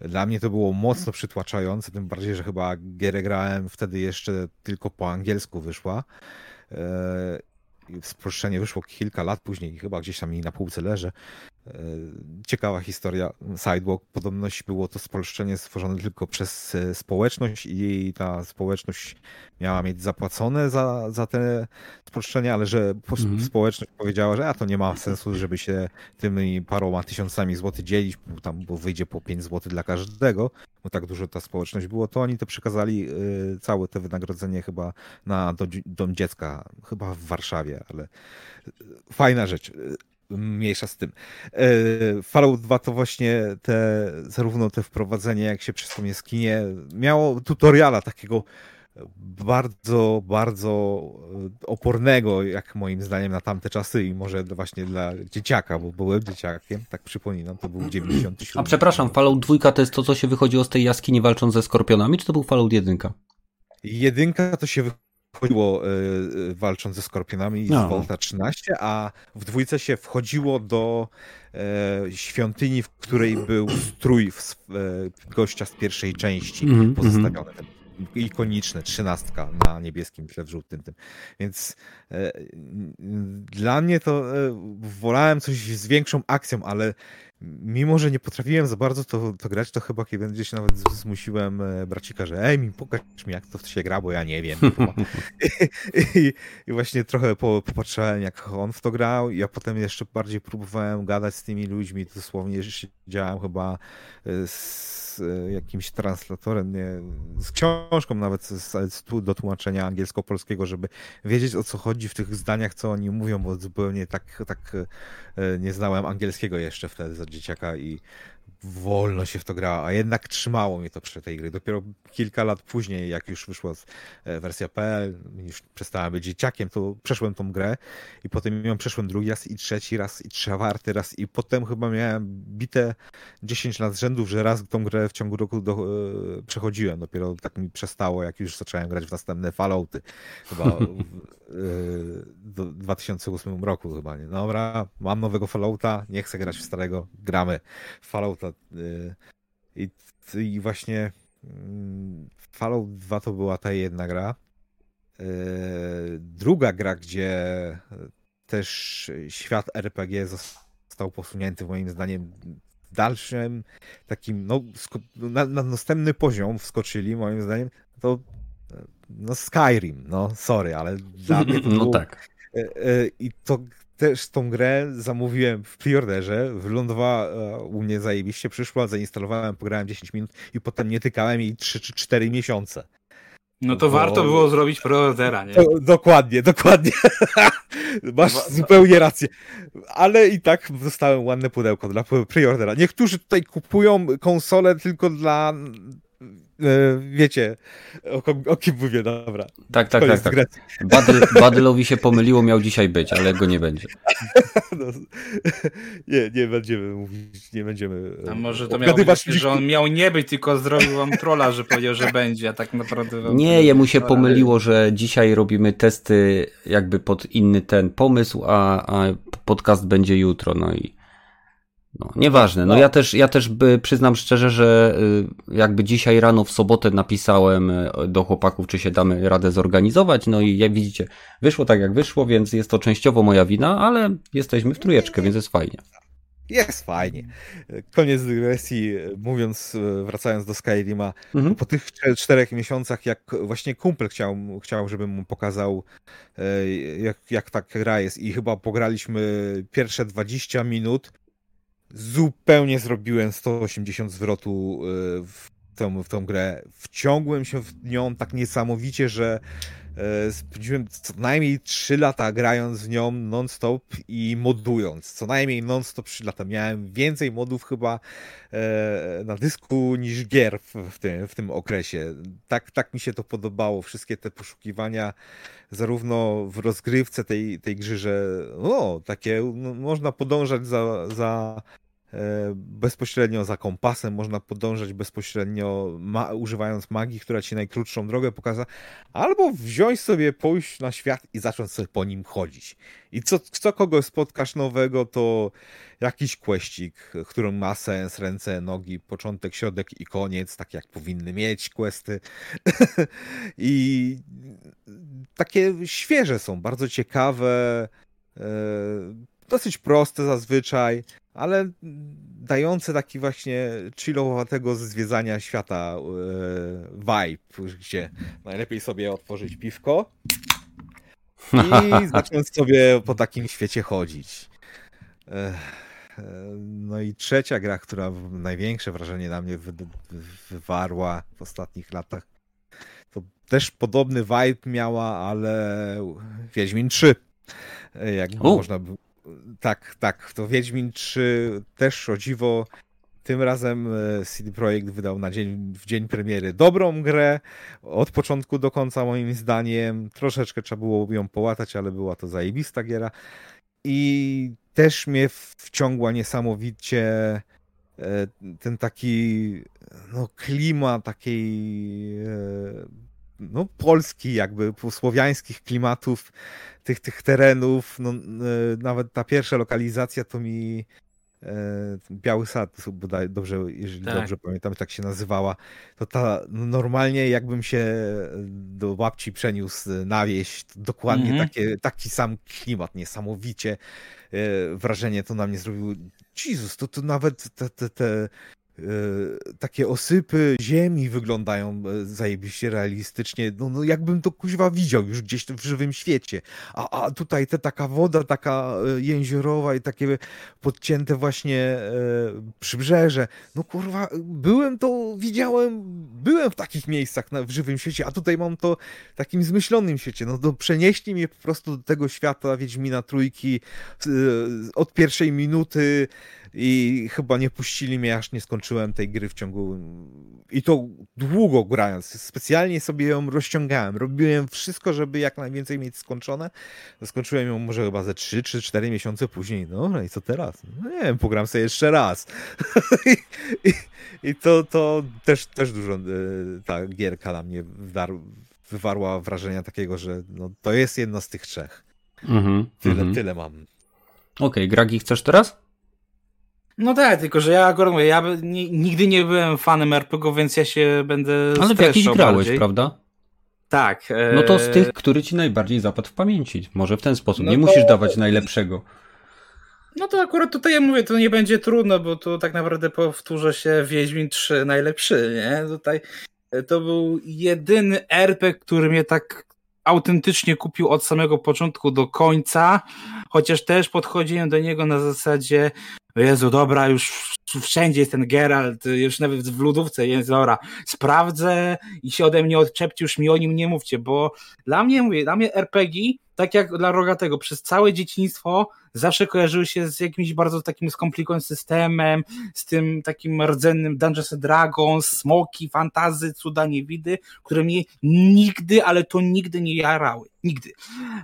dla mnie to było mocno przytłaczające, tym bardziej, że chyba gierę grałem wtedy jeszcze tylko po angielsku wyszła. E, Sproszczenie wyszło kilka lat później, chyba gdzieś tam mi na półce leży. E, ciekawa historia. Sidewalk podobność było to spolszczenie stworzone tylko przez e, społeczność i ta społeczność miała mieć zapłacone za, za te spolszczenie, ale że mhm. społeczność powiedziała, że a to nie ma sensu, żeby się tymi paroma tysiącami złotych dzielić, bo tam bo wyjdzie po 5 złotych dla każdego, bo tak dużo ta społeczność było, to oni to przekazali y, całe te wynagrodzenie chyba na dom dziecka, chyba w Warszawie, ale fajna rzecz mniejsza z tym. E, Fallout 2 to właśnie te, zarówno te wprowadzenie, jak się przez tą jaskinię, miało tutoriala takiego bardzo, bardzo e, opornego, jak moim zdaniem na tamte czasy i może właśnie dla dzieciaka, bo byłem dzieciakiem, tak przypominam, to był 97. A przepraszam, Fallout 2 to jest to, co się wychodziło z tej jaskini walcząc ze skorpionami, czy to był Fallout 1? Jedynka to się wchodziło y, walcząc ze skorpionami no. z Volta 13, a w dwójce się wchodziło do e, świątyni, w której był strój w, e, gościa z pierwszej części mm -hmm. pozostawiony. Ten ikoniczny, trzynastka na niebieskim tle w żółtym tym. Więc e, dla mnie to e, wolałem coś z większą akcją, ale mimo, że nie potrafiłem za bardzo to, to grać, to chyba kiedyś nawet zmusiłem e, bracika, że ej, mi pokaż mi, jak to się gra, bo ja nie wiem. (laughs) I, I, właśnie trochę popatrzyłem, jak on w to grał, ja potem jeszcze bardziej próbowałem gadać z tymi ludźmi, dosłownie siedziałem chyba z E, jakimś translatorem, nie, z książką nawet z, z, do tłumaczenia angielsko-polskiego, żeby wiedzieć o co chodzi w tych zdaniach, co oni mówią, bo zupełnie tak, tak e, nie znałem angielskiego jeszcze wtedy za dzieciaka i wolno się w to grało, a jednak trzymało mnie to przy tej gry. Dopiero kilka lat później, jak już wyszła e, wersja PL, już przestałem być dzieciakiem, to przeszłem tą grę i potem ją przeszłem drugi raz i trzeci raz i czwarty raz i potem chyba miałem bite 10 lat z rzędu, że raz tą grę w ciągu roku do, e, przechodziłem. Dopiero tak mi przestało, jak już zacząłem grać w następne Fallouty. Chyba w 2008 roku chyba, nie? Dobra, mam nowego Fallouta, nie chcę grać w starego, gramy. Fallout ta, i, i właśnie mm, Fallout 2 to była ta jedna gra. Druga gra, gdzie też świat RPG został posunięty moim zdaniem w dalszym takim, no, na, na następny poziom wskoczyli moim zdaniem, to no Skyrim, no sorry, ale dla (laughs) mnie to No tak. I to też tą grę zamówiłem w preorderze, wylądowała e, u mnie zajebiście, przyszła, zainstalowałem, pograłem 10 minut i potem nie tykałem jej 3 czy 4 miesiące. No to Bo... warto było zrobić preordera, nie? To, dokładnie, dokładnie. (laughs) Masz Bo... zupełnie rację. Ale i tak dostałem ładne pudełko dla preordera. Niektórzy tutaj kupują konsolę tylko dla wiecie, o, o, kim mówię, dobra. Tak, tak, tak. tak. Badyl, Badylowi się pomyliło, miał dzisiaj być, ale go nie będzie. (laughs) No, (laughs) nie, nie będziemy mówić, nie będziemy. A może to miał być, że on miał nie być, tylko zrobił wam trolla, że powiedział, że będzie, a tak naprawdę. Nie, jemu się pomyliło, że dzisiaj robimy testy jakby pod inny ten pomysł, a, a podcast będzie jutro, no i. No, nieważne. No, no, ja też, ja też by, przyznam szczerze, że y, jakby dzisiaj rano w sobotę napisałem y, do chłopaków, czy się damy radę zorganizować. No i jak widzicie, wyszło tak jak wyszło, więc jest to częściowo moja wina, ale jesteśmy w trójeczkę, więc jest fajnie. Jest fajnie. Koniec dygresji, mówiąc, y, wracając do Skyrima, mhm. po tych czterech miesiącach, jak właśnie kumpel chciał, chciał żebym mu pokazał, jak, jak ta gra jest i chyba pograliśmy pierwsze 20 minut, zupełnie zrobiłem 180 zwrotu e, w tą, w tą grę. Wciągłem się w nią tak niesamowicie, że e, spędziłem co najmniej 3 lata grając w nią non-stop i modując. Co najmniej non-stop 3 lata. Miałem więcej modów chyba e, na dysku niż gier w, tym, w tym okresie. Tak, tak mi się to podobało. Wszystkie te poszukiwania zarówno w rozgrywce tej, tej gry, że no, takie no, można podążać za, za bezpośrednio za kompasem, można podążać bezpośrednio ma używając magii, która ci najkrótszą drogę pokaza, albo wziąć sobie, pójść na świat i zacząć sobie po nim chodzić. I co, co kogo spotkasz nowego, to jakiś questik, który ma sens, ręce, nogi, początek, środek i koniec, tak jak powinny mieć questy. (laughs) I takie świeże są, bardzo ciekawe, e, dosyć proste zazwyczaj ale dające taki właśnie chillowatego zwiedzania świata e, vibe, gdzie najlepiej sobie otworzyć piwko i (laughs) zacząć sobie po takim świecie chodzić. E, no i trzecia gra, która największe wrażenie na mnie wywarła w ostatnich latach, to też podobny vibe miała, ale Wiedźmin 3. E, jak można by tak, tak. To Wiedźmin 3 też o dziwo. Tym razem e, CD Projekt wydał na dzień, w dzień premiery dobrą grę, od początku do końca moim zdaniem. Troszeczkę trzeba było ją połatać, ale była to zajebista giera. I też mnie wciągła niesamowicie e, ten taki no, klimat takiej e, no, Polski, jakby słowiańskich klimatów, tych, tych terenów. No, e, nawet ta pierwsza lokalizacja to mi e, Biały Sad, dobrze, jeżeli tak. dobrze pamiętam, tak się nazywała, to ta no, normalnie jakbym się do babci przeniósł na wieś, dokładnie mm -hmm. takie, taki sam klimat, niesamowicie e, wrażenie to na mnie zrobił. Jezus, to, to nawet te, te, te takie osypy ziemi wyglądają e, zajebiście realistycznie, no, no jakbym to kuźwa widział już gdzieś w żywym świecie. A, a tutaj te taka woda taka e, jęziorowa i takie podcięte właśnie e, przybrzeże. No kurwa, byłem to, widziałem, byłem w takich miejscach na, w żywym świecie, a tutaj mam to w takim zmyślonym świecie. No to przenieśli mnie po prostu do tego świata Wiedźmina Trójki e, od pierwszej minuty i chyba nie puścili mnie, aż nie skończyłem tej gry w ciągu. I to długo grając. Specjalnie sobie ją rozciągałem. Robiłem wszystko, żeby jak najwięcej mieć skończone. Skończyłem ją może chyba ze 3 czy 4 miesiące później. No i co teraz? No nie wiem, pogram sobie jeszcze raz. (laughs) I, i, I, to, to też, też dużo e, ta gierka na mnie wywarła wrażenia takiego, że no, to jest jedno z tych trzech. Mhm, tyle, mhm. tyle mam. Okej, okay, Gragi, chcesz teraz? No tak, tylko że ja akurat mówię, ja nigdy nie byłem fanem RPG, więc ja się będę Ale w jakiś grałeś, bardziej. prawda? Tak. No to z e, tych, który ci najbardziej zapadł w pamięci. Może w ten sposób. No nie to... musisz dawać najlepszego. No to akurat tutaj ja mówię, to nie będzie trudno, bo tu tak naprawdę powtórzę się Wiedźmin 3 najlepszy, nie? Tutaj e, to był jedyny RPG, który mnie tak autentycznie kupił od samego początku do końca, chociaż też podchodziłem do niego na zasadzie Jezu, dobra, już wszędzie jest ten Geralt, już nawet w lodówce jest, dobra, sprawdzę i się ode mnie odczepcie, już mi o nim nie mówcie, bo dla mnie, mówię, dla mnie RPG, tak jak dla Rogatego, przez całe dzieciństwo zawsze kojarzyły się z jakimś bardzo takim skomplikowanym systemem, z tym takim rdzennym Dungeons and Dragons, smoki, fantazy, cuda, niewidy, które mnie nigdy, ale to nigdy nie jarały. Nigdy.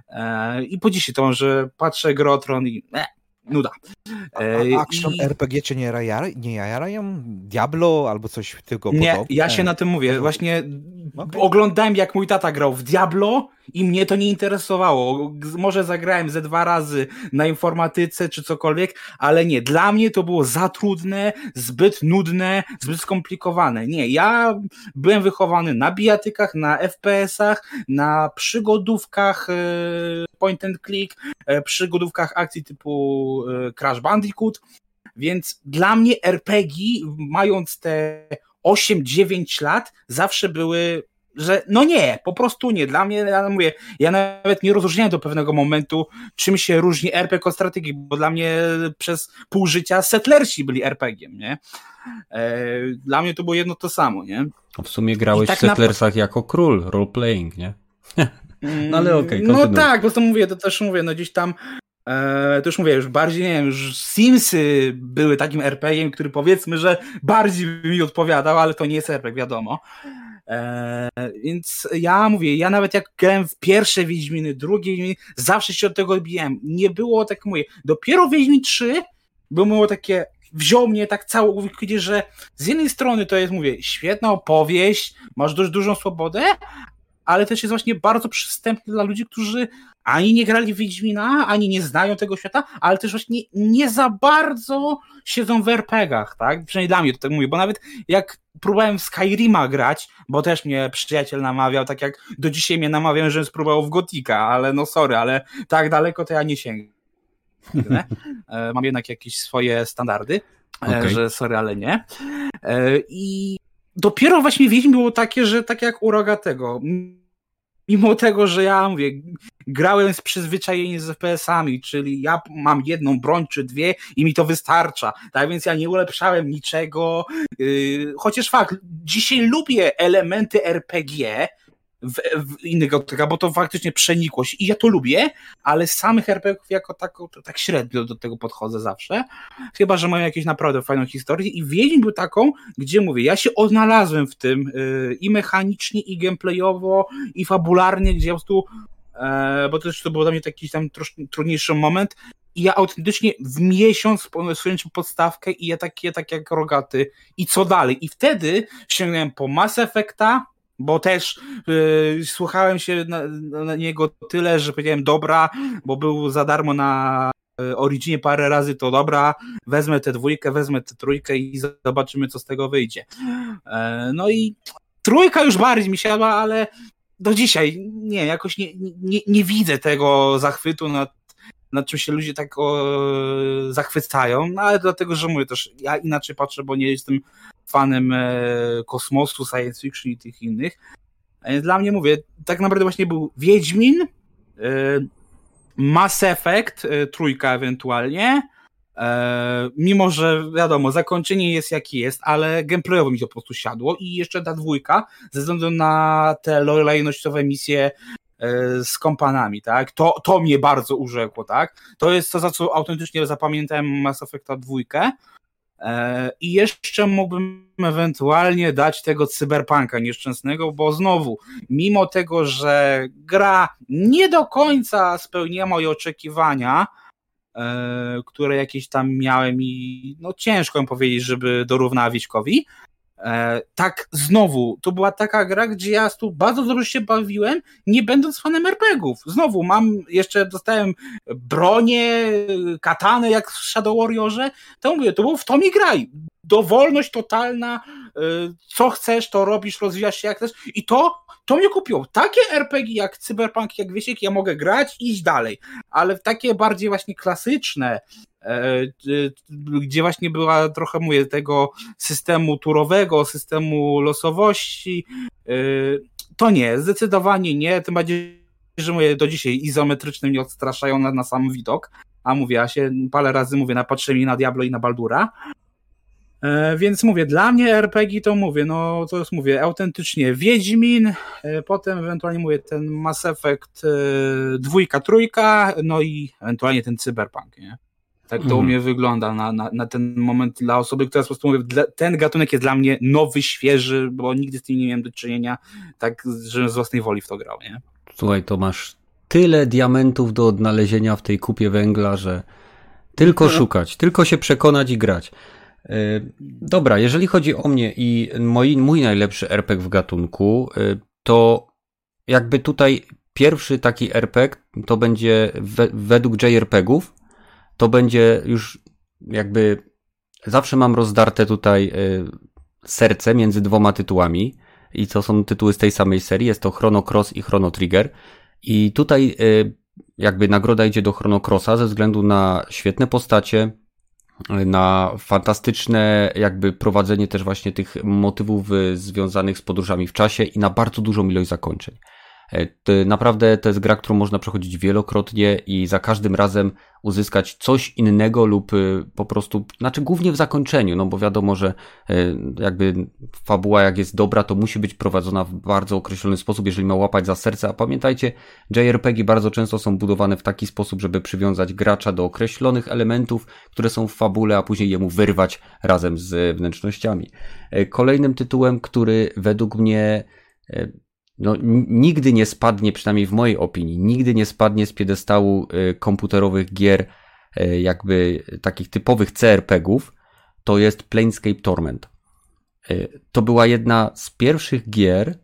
Eee, I po dzisiaj to, że patrzę Grotron i eh, nuda. A, action I... RPG cię nie, jara, nie jarają? Diablo albo coś tego Nie, ja się na tym mówię. Właśnie okay. oglądałem jak mój tata grał w Diablo i mnie to nie interesowało. Może zagrałem ze dwa razy na informatyce czy cokolwiek, ale nie. Dla mnie to było za trudne, zbyt nudne, zbyt skomplikowane. Nie, ja byłem wychowany na bijatykach, na FPS-ach, na przygodówkach e, point and click, e, przygodówkach akcji typu e, Crash Bandicoot, więc dla mnie RPG, mając te 8-9 lat, zawsze były że no nie, po prostu nie. Dla mnie, ja mówię, ja nawet nie rozróżniałem do pewnego momentu, czym się różni RPG od strategii, bo dla mnie przez pół życia settlersi byli RPG-iem, nie? E, dla mnie to było jedno to samo, nie? W sumie grałeś tak w Settlersach na... jako król, role-playing, nie? (laughs) no ale okej, okay, No tak, bo to mówię, to też mówię, no gdzieś tam e, to już mówię, już bardziej, nie wiem, już Simsy były takim RPG-iem, który powiedzmy, że bardziej by mi odpowiadał, ale to nie jest RPG, wiadomo. E, więc ja mówię, ja nawet jak grałem w pierwsze Wiedźminy, drugie Wiedźminy, zawsze się od tego odbijałem. Nie było, tak mówię, dopiero Wiedźmin 3 było takie, wziął mnie tak całkowicie, że z jednej strony to jest, mówię, świetna opowieść, masz dość dużą swobodę, ale też jest właśnie bardzo przystępny dla ludzi, którzy ani nie grali w Wiedźmina, ani nie znają tego świata, ale też właśnie nie za bardzo siedzą w RPGach, tak? Przynajmniej dla mnie to tak mówię, bo nawet jak próbowałem w Skyrima grać, bo też mnie przyjaciel namawiał, tak jak do dzisiaj mnie namawiają, żebym spróbował w Gotika, ale no sorry, ale tak daleko to ja nie sięgnę. E, mam jednak jakieś swoje standardy, e, okay. że sorry, ale nie. E, I dopiero właśnie Wiedźmin było takie, że tak jak u Rogatego, mimo tego, że ja mówię, grałem z przyzwyczajenia z FPS-ami, czyli ja mam jedną broń czy dwie i mi to wystarcza. Tak więc ja nie ulepszałem niczego. Yy, chociaż fakt, dzisiaj lubię elementy RPG, w, w innych gatunkach, bo to faktycznie przenikłość. I ja to lubię, ale samych RPGów jako tak, tak średnio do tego podchodzę zawsze, chyba, że mają jakieś naprawdę fajną historię. I Wiedźmin był taką, gdzie mówię, ja się odnalazłem w tym yy, i mechanicznie, i gameplayowo, i fabularnie, gdzie po prostu e, bo też to był dla mnie taki tam troszkę trudniejszy moment. I ja autentycznie w miesiąc skończyłem podstawkę i ja takie, tak jak rogaty. I co dalej? I wtedy sięgnąłem po Mass Effecta, bo też yy, słuchałem się na, na, niego tyle, że powiedziałem dobra, bo był za darmo na y, Originie parę razy, to dobra, wezmę tę dwójkę, wezmę tę trójkę i zobaczymy, co z tego wyjdzie. E, no i trójka już bardziej mi siadła, ale do dzisiaj nie, jakoś nie, nie, nie widzę tego zachwytu nad, nad czym się ludzie tak o, zachwycają, no ale dlatego, że mówię też, ja inaczej patrzę, bo nie jestem fanem e, kosmosu, science fiction i tych innych. Dla mnie, mówię, tak naprawdę właśnie był Wiedźmin, e, Mass Effect, e, trójka ewentualnie, mimo, że wiadomo, zakończenie jest jaki jest, ale gameplayowo mi to po prostu siadło i jeszcze ta dwójka, ze względu na te lojalnościowe misje z kompanami, tak? To, to mnie bardzo urzekło, tak? To jest to, za co autentycznie zapamiętałem Mass Effecta dwójkę, E, I jeszcze mógłbym ewentualnie dać tego cyberpunka nieszczęsnego, bo znowu, mimo tego, że gra nie do końca spełniła moje oczekiwania, e, które jakieś tam miałem i no ciężko mi powiedzieć, żeby dorównała Wiśkowi, E, tak, znowu, to była taka gra, gdzie ja tu bardzo dobrze się bawiłem, nie będąc fanem RPGów. Znowu, mam, jeszcze dostałem bronię, katany jak w Shadow Warriorze, to mówię, to było w to mi graj. Dowolność totalna, e, co chcesz, to robisz, rozwijasz się jak chcesz i to, to mnie kupiło. Takie RPG jak Cyberpunk, jak Wiesiek, ja mogę grać i iść dalej, ale takie bardziej właśnie klasyczne, E, gdzie właśnie była trochę, mówię, tego systemu turowego, systemu losowości. To nie, zdecydowanie nie, tym bardziej, że mówię, do dzisiaj izometrycznym nie odstraszają na, na sam widok, a mówię, ja się parę razy mówię, napatrzyłem i na Diablo i na Baldura, więc mówię, dla mnie RPG to mówię, no to jest mówię, autentycznie Wiedźmin, potem ewentualnie mówię ten Mass Effect dwójka, trójka, no i ewentualnie ten Cyberpunk, nie? Tak to mhm. u mnie wygląda na, na, na, ten moment dla osoby, która po prostu mówi, ten gatunek jest dla mnie nowy, świeży, bo nigdy z tym nie miałem do czynienia, tak, że z własnej woli w to grał, nie? Słuchaj, to masz tyle diamentów do odnalezienia w tej kupie węgla, że tylko no. szukać, tylko się przekonać i grać. E, dobra, jeżeli chodzi o mnie i mój, mój najlepszy RPG w gatunku, e, to jakby tutaj pierwszy taki RPG to będzie we, według JRPGów to będzie już jakby zawsze mam rozdarte tutaj y, serce między dwoma tytułami i to są tytuły z tej samej serii, jest to Chrono Cross i Chrono Trigger. I tutaj y, jakby nagroda idzie do Chrono Crossa ze względu na świetne postacie, y, na fantastyczne jakby prowadzenie też właśnie tych motywów związanych z podróżami w czasie i na bardzo dużą ilość zakończeń. E, naprawdę to jest gra, którą można przechodzić wielokrotnie i za każdym razem uzyskać coś innego lub y, po prostu, znaczy głównie w zakończeniu, no bo wiadomo, że y, jakby fabuła jak jest dobra, to musi być prowadzona w bardzo określony sposób, jeżeli ma łapać za serce, a pamiętajcie, JRPG bardzo często są budowane w taki sposób, żeby przywiązać gracza do określonych elementów, które są w fabule, a później jemu wyrwać razem z wnętrznościami. E, kolejnym tytułem, który według mnie e, no, nigdy nie spadnie, przynajmniej w mojej opinii, nigdy nie spadnie z piedestału y, komputerowych gier, y, jakby takich typowych CRPGów, to jest Planescape Torment. Y, to była jedna z pierwszych gier,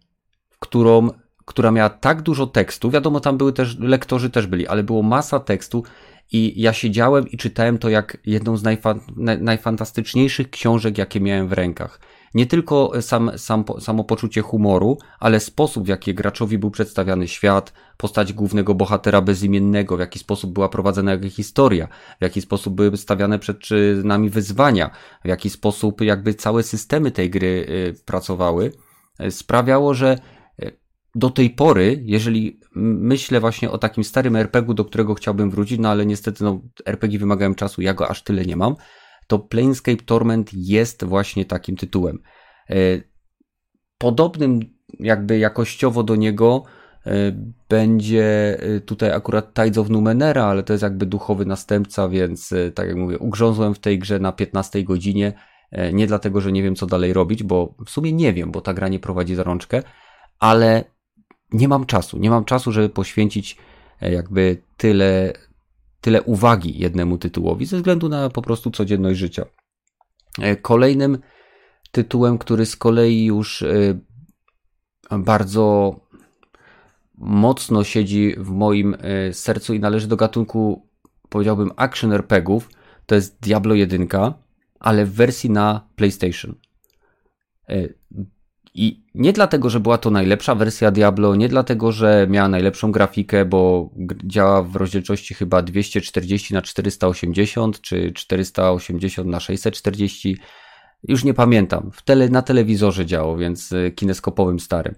którą, która miała tak dużo tekstu. Wiadomo, tam były też, lektorzy też byli, ale było masa tekstu i ja siedziałem i czytałem to jak jedną z najfa najfantastyczniejszych książek, jakie miałem w rękach nie tylko sam, sam, samo poczucie humoru, ale sposób, w jaki graczowi był przedstawiany świat, postać głównego bohatera bezimiennego, w jaki sposób była prowadzona jego historia, w jaki sposób były stawiane przed nami wyzwania, w jaki sposób jakby całe systemy tej gry y, pracowały, y, sprawiało, że y, do tej pory, jeżeli myślę właśnie o takim starym RPG-u, do którego chciałbym wrócić, no ale niestety no, RPG wymagają czasu, ja go aż tyle nie mam, to Planescape Torment jest właśnie takim tytułem. E, podobnym jakby jakościowo do niego e, będzie e, tutaj akurat Tides of Numenera, ale to jest jakby duchowy następca, więc tak jak mówię, ugrzązłem w tej grze na 15 godzinie, nie dlatego, że nie wiem co dalej robić, bo w sumie nie wiem, bo ta gra nie prowadzi za rączkę, ale nie mam czasu, nie mam czasu, żeby poświęcić jakby tyle, tyle uwagi jednemu tytułowi ze względu na po prostu codzienność życia. E, kolejnym tytułem, który z kolei już e, bardzo mocno siedzi w moim e, sercu i należy do gatunku, powiedziałbym, action RPGów, to jest Diablo 1, ale w wersji na PlayStation. I nie dlatego, że była to najlepsza wersja Diablo, nie dlatego, że miała najlepszą grafikę, bo działa w rozdzielczości chyba 240 na 480 czy 480 na 640. Już nie pamiętam. W tele, na telewizorze działo, więc y, kineskopowym starym.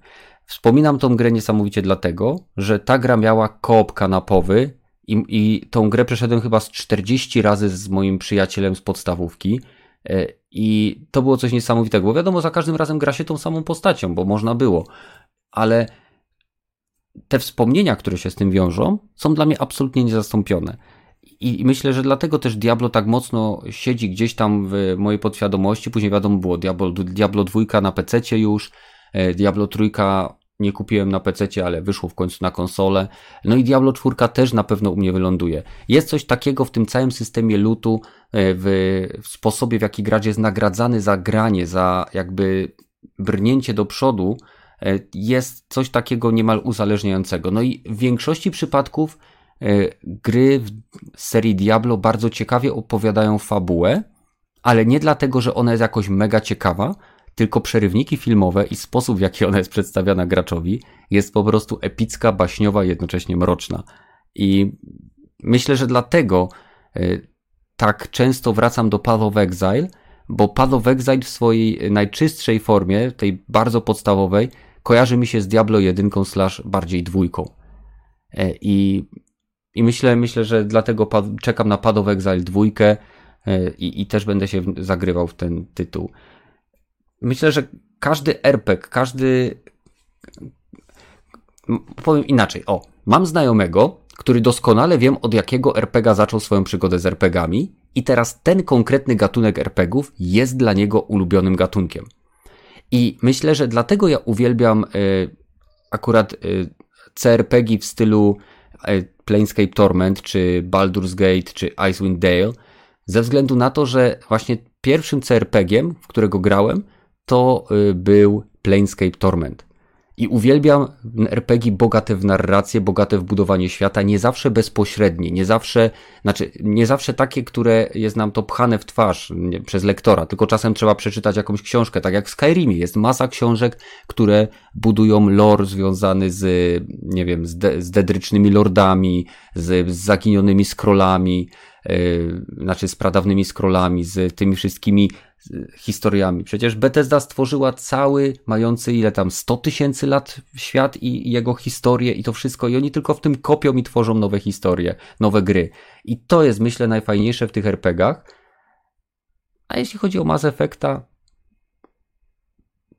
Wspominam tą grę niesamowicie dlatego, że ta gra miała koop kanapowy i, i tą grę przeszedłem chyba z 40 razy z moim przyjacielem z podstawówki E, I to było coś niesamowitego, bo wiadomo, za każdym razem gra się tą samą postacią, bo można było, ale te wspomnienia, które się z tym wiążą, są dla mnie absolutnie niezastąpione. I myślę, że dlatego też Diablo tak mocno siedzi gdzieś tam w mojej podświadomości. Później wiadomo było Diablo, Diablo 2 na PC już, e, Diablo 3 nie kupiłem na PC, ale wyszło w końcu na konsolę. No i Diablo 4 też na pewno u mnie wyląduje. Jest coś takiego w tym całym systemie lutu, e, w, w sposobie w jaki gracz jest nagradzany za granie, za jakby brnięcie do przodu, e, jest coś takiego niemal uzależniającego. No i w większości przypadków e, gry w serii Diablo bardzo ciekawie opowiadają fabułę, ale nie dlatego, że ona jest jakoś mega ciekawa, tylko przerywniki filmowe i sposób, w jaki ona jest przedstawiana graczowi, jest po prostu epicka, baśniowa jednocześnie mroczna. I myślę, że dlatego y, tak często wracam do Path of Exile, bo Path of Exile w swojej najczystszej formie, tej bardzo podstawowej, kojarzy mi się z Diablo 1 slash bardziej dwójką. E, I, i myślę, myślę, że dlatego czekam na Path of Exile 2 e, i, i też będę się zagrywał w ten tytuł myślę, że każdy RPG, każdy. Powiem inaczej. O, mam znajomego, który doskonale wiem, od jakiego RPGa zaczął swoją przygodę z RPGami, i teraz ten konkretny gatunek RPGów jest dla niego ulubionym gatunkiem. I myślę, że dlatego ja uwielbiam y, akurat y, CRPG w stylu y, Planescape Torment, czy Baldur's Gate, czy Icewind Dale, ze względu na to, że właśnie pierwszym CRPGiem, w którego grałem, to y, był Planescape Torment. I uwielbiam RPG bogate w narrację, bogate w budowanie świata, nie zawsze bezpośrednie, nie zawsze, znaczy, nie zawsze takie, które jest nam to pchane w twarz nie, przez lektora, tylko czasem trzeba przeczytać jakąś książkę, tak jak w Skyrimie. Jest masa książek, które budują lore związany z, nie wiem, z, de, z dedrycznymi lordami, z, z zaginionymi scrollami, yy, znaczy z pradawnymi scrollami, z tymi wszystkimi historiami. Przecież Bethesda stworzyła cały, mający ile tam 100 tysięcy lat świat i jego historię i to wszystko i oni tylko w tym kopią i tworzą nowe historie, nowe gry. I to jest myślę najfajniejsze w tych RPGach. A jeśli chodzi o Mass Effecta,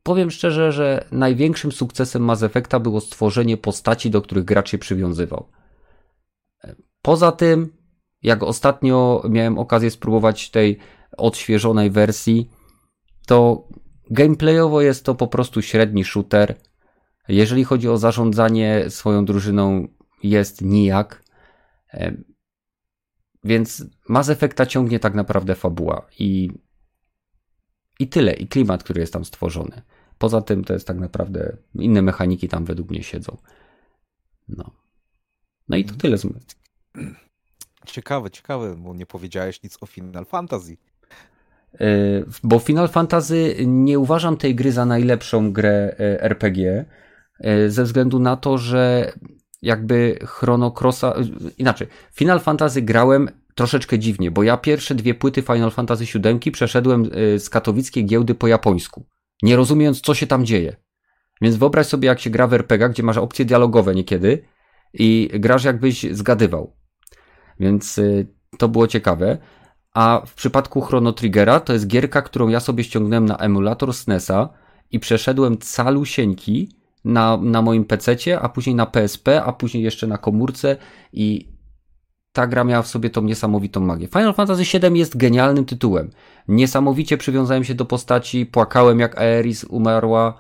powiem szczerze, że największym sukcesem Mass Effecta było stworzenie postaci, do których gracz się przywiązywał. Poza tym, jak ostatnio miałem okazję spróbować tej odświeżonej wersji, to gameplayowo jest to po prostu średni shooter. Jeżeli chodzi o zarządzanie swoją drużyną, jest nijak. Więc Mass Effecta ciągnie tak naprawdę fabuła i, i tyle, i klimat, który jest tam stworzony. Poza tym to jest tak naprawdę inne mechaniki tam według mnie siedzą. No. No i to tyle z Ciekawe, ciekawe, bo nie powiedziałeś nic o Final Fantasy. E, bo Final Fantasy nie uważam tej gry za najlepszą grę e, RPG, e, ze względu na to, że jakby Chrono Crossa, inaczej, Final Fantasy grałem troszeczkę dziwnie, bo ja pierwsze dwie płyty Final Fantasy VII przeszedłem z katowickiej giełdy po japońsku, nie rozumiejąc co się tam dzieje. Więc wyobraź sobie jak się gra w RPG, gdzie masz opcje dialogowe niekiedy i grasz jakbyś zgadywał. Więc to było ciekawe. A w przypadku Chrono Triggera to jest gierka, którą ja sobie ściągnąłem na emulator SNESa i przeszedłem calusieńki na, na moim PC, a później na PSP, a później jeszcze na komórce i ta gra miała w sobie tą niesamowitą magię. Final Fantasy VII jest genialnym tytułem. Niesamowicie przywiązałem się do postaci, płakałem jak Aeris umarła.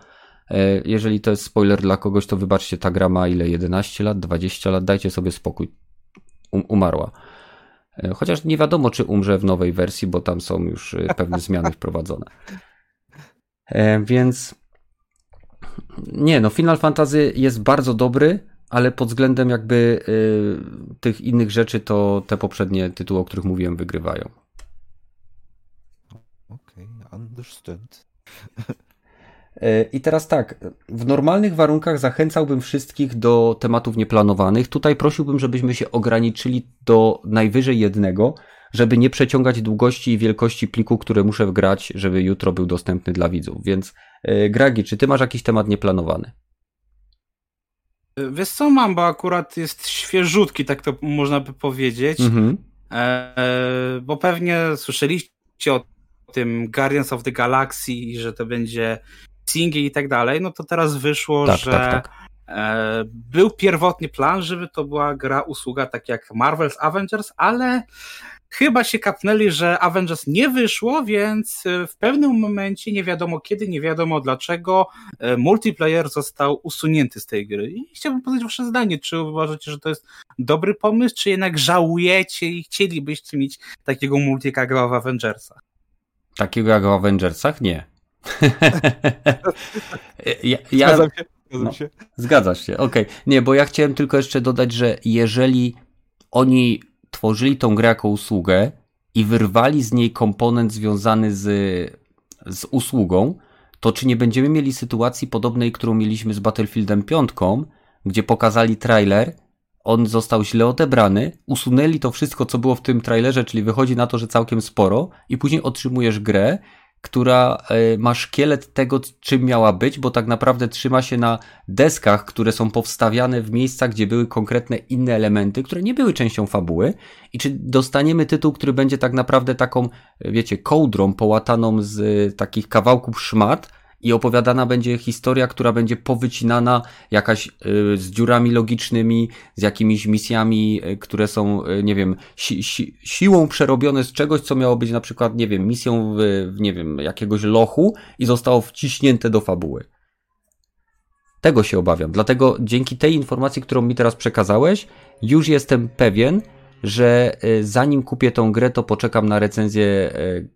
E, jeżeli to jest spoiler dla kogoś, to wybaczcie, ta gra ma ile? 11 lat, 20 lat, dajcie sobie spokój. Um, umarła. E, chociaż nie wiadomo, czy umrze w nowej wersji, bo tam są już e, pewne zmiany wprowadzone. E, więc nie, no Final Fantasy jest bardzo dobry, ale pod względem jakby tych innych rzeczy, to te poprzednie tytuły, o których mówiłem, wygrywają. Okej, okay. (laughs) E, I teraz tak, w normalnych warunkach zachęcałbym wszystkich do tematów nieplanowanych. Tutaj prosiłbym, żebyśmy się ograniczyli do najwyżej jednego, żeby nie przeciągać długości i wielkości pliku, które muszę wgrać, żeby jutro był dostępny dla widzów. Więc e, Gragi, czy ty masz jakiś temat nieplanowany? Wiesz co mam, bo akurat jest świeżutki, tak to można by powiedzieć. Mhm. E, bo pewnie słyszeliście o tym Guardians of the Galaxy, że to będzie singi i tak dalej, no to teraz wyszło, tak, że tak, tak. E, był pierwotny plan, żeby to była gra, usługa tak jak Marvel's Avengers, ale chyba się kapnęli, że Avengers nie wyszło, więc e, w pewnym momencie, nie wiadomo kiedy, nie wiadomo dlaczego, e, multiplayer został usunięty z tej gry. I chciałbym poznać wasze zdanie, czy uważacie, że to jest dobry pomysł, czy jednak żałujecie i chcielibyście mieć takiego multika w Avengersach? Takiego jak w Avengersach? Nie. (laughs) ja, ja, Zgadzam się. Zgadzam no, się. Zgadzasz się, okej. Okay. Nie, bo ja chciałem tylko jeszcze dodać, że jeżeli oni tworzyli tą grę jako usługę i wyrwali z niej komponent związany z, z usługą, to czy nie będziemy mieli sytuacji podobnej, którą mieliśmy z Battlefieldem 5, gdzie pokazali trailer, on został źle odebrany, usunęli to wszystko, co było w tym trailerze, czyli wychodzi na to, że całkiem sporo, i później otrzymujesz grę, która e, ma szkielet tego, czym miała być, bo tak naprawdę trzyma się na deskach, które są powstawiane w miejscach, gdzie były konkretne inne elementy, które nie były częścią fabuły. I czy dostaniemy tytuł, który będzie tak naprawdę taką, wiecie, kołdrą połataną z e, takich kawałków szmat, i opowiadana będzie historia, która będzie powycinana jakaś y, z dziurami logicznymi, z jakimiś misjami, y, które są, y, nie wiem, si si siłą przerobione z czegoś, co miało być na przykład, nie wiem, misją w, w, nie wiem, jakiegoś lochu i zostało wciśnięte do fabuły. Tego się obawiam. Dlatego dzięki tej informacji, którą mi teraz przekazałeś, już jestem pewien, że zanim kupię tą grę, to poczekam na recenzję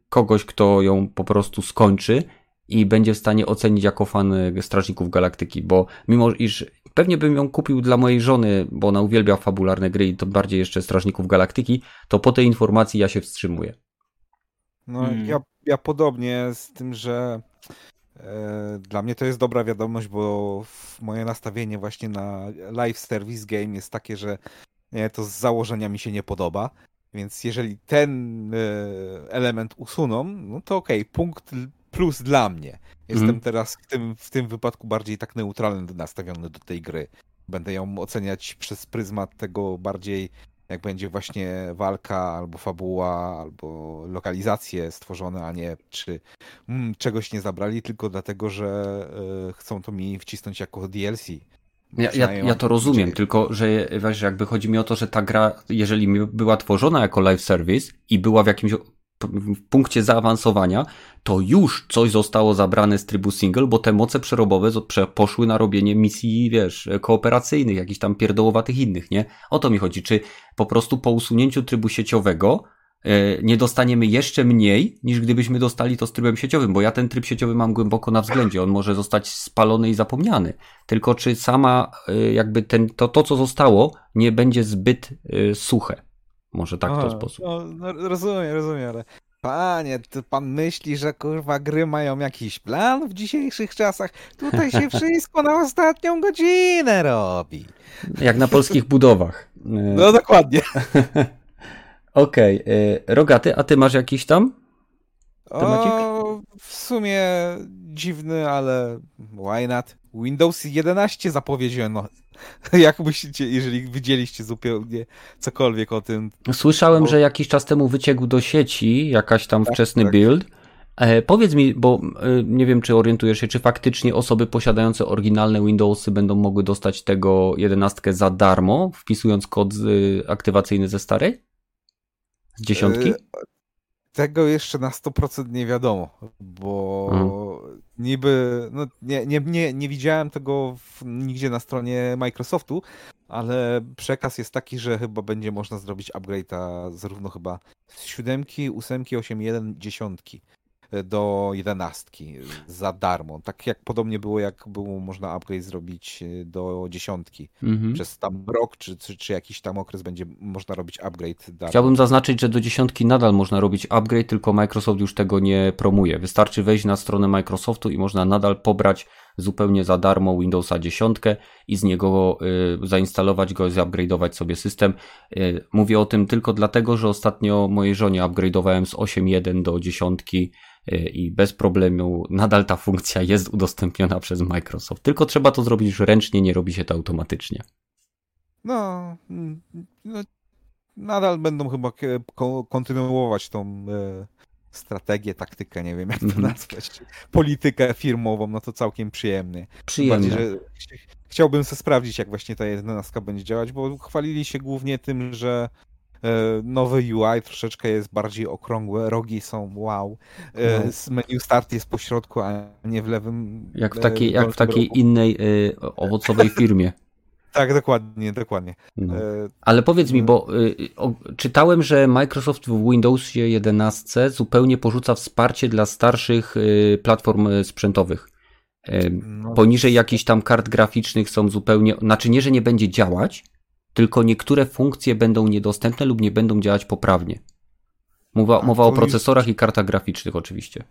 kogoś, kto ją po prostu skończy i będzie w stanie ocenić jako fan e, Strażników Galaktyki, bo mimo iż pewnie bym ją kupił dla mojej żony, bo ona uwielbia fabularne gry i to bardziej jeszcze Strażników Galaktyki, to po tej informacji ja się wstrzymuję. No hmm. ja, ja podobnie z tym, że e, dla mnie to jest dobra wiadomość, bo moje nastawienie właśnie na live service game jest takie, że to z założenia mi się nie podoba. Więc jeżeli ten e, element usuną, no to okej, okay, punkt plus dla mnie. Jestem mm. teraz w tym, w tym wypadku bardziej tak neutralny nastawiony do tej gry. Będę ją oceniać przez pryzmat tego bardziej, jak będzie właśnie walka, albo fabuła, albo lokalizacje stworzone, a nie czy mm, czegoś nie zabrali, tylko dlatego, że y, chcą to mi wcisnąć jako DLC. Ja, ja, ja, to rozumiem, tylko że wiesz, jakby chodzi mi o to, że ta gra, jeżeli była tworzona jako live service i była w jakimś w punkcie zaawansowania, to już coś zostało zabrane z trybu single, bo te moce przerobowe poszły na robienie misji, wiesz, kooperacyjnych, jakichś tam pierdołowatych innych, nie? O to mi chodzi. Czy po prostu po usunięciu trybu sieciowego e, nie dostaniemy jeszcze mniej, niż gdybyśmy dostali to z trybem sieciowym, bo ja ten tryb sieciowy mam głęboko na względzie, on może zostać spalony i zapomniany. Tylko czy sama, e, jakby ten, to, to co zostało, nie będzie zbyt e, suche. Może tak w ten sposób. No, no, rozumiem, rozumiem, ale Panie, to pan myśli, że kurwa gry mają jakiś plan w dzisiejszych czasach? Tutaj się (laughs) wszystko na ostatnią godzinę robi. Jak na polskich budowach. (laughs) No dokładnie. (laughs) Okej. Okay. Rogaty, a ty masz jakiś tam temacik? O, w sumie dziwny, ale why not? Windows 11 zapowiedziano (laughs) Jak myślicie, jeżeli widzieliście zupełnie cokolwiek o tym? Słyszałem, bo... że jakiś czas temu wyciekł do sieci jakaś tam tak, wczesny tak. build. E, powiedz mi, bo e, nie wiem, czy orientujesz się, czy faktycznie osoby posiadające oryginalne Windowsy będą mogły dostać tego 11 za darmo, wpisując kod aktywacyjny ze starej? Z dziesiątki? E, tego jeszcze na 100% nie wiadomo, bo mhm. Niby, no nie, nie, nie, nie widziałem tego w, nigdzie na stronie Microsoftu, ale przekaz jest taki, że chyba będzie można zrobić upgrade'a zarówno chyba z 7, 8, 8, 1, 10 do jedenastki za darmo. Tak jak podobnie było, jak było można upgrade zrobić e, do dziesiątki. Mhm. Przez tam rok, czy, czy, czy, jakiś tam okres będzie można robić upgrade. Darmo. Chciałbym zaznaczyć, że do dziesiątki nadal można robić upgrade, tylko Microsoft już tego nie promuje. Wystarczy wejść na stronę Microsoftu i można nadal pobrać zupełnie za darmo Windowsa 10 i z niego y, zainstalować go, zupgrade'ować sobie system. Y, mówię o tym tylko dlatego, że ostatnio mojej żonie upgrade'owałem z 8.1 do 10 y, i bez problemu nadal ta funkcja jest udostępniona przez Microsoft. Tylko trzeba to zrobić ręcznie, nie robi się to automatycznie. No, no nadal będą chyba kontynuować tą strategię, taktykę, nie wiem jak to mhm. nazwać, politykę firmową, no to całkiem przyjemnie. Przyjemnie. Bardziej, że chciałbym sobie sprawdzić, jak właśnie ta jedenastka będzie działać, bo chwalili się głównie tym, że nowe UI troszeczkę jest bardziej okrągłe, rogi są wow. No. Menu start jest po środku, a nie w lewym. Jak w takiej, jak w takiej innej owocowej firmie. (laughs) Tak, dokładnie, dokładnie. No. Ale powiedz mi, bo o, czytałem, że Microsoft w Windowsie 11 zupełnie porzuca wsparcie dla starszych platform sprzętowych. No. Poniżej jakichś tam kart graficznych są zupełnie, znaczy nie, że nie będzie działać, tylko niektóre funkcje będą niedostępne lub nie będą działać poprawnie. Mowa, mowa o procesorach już... i kartach graficznych oczywiście.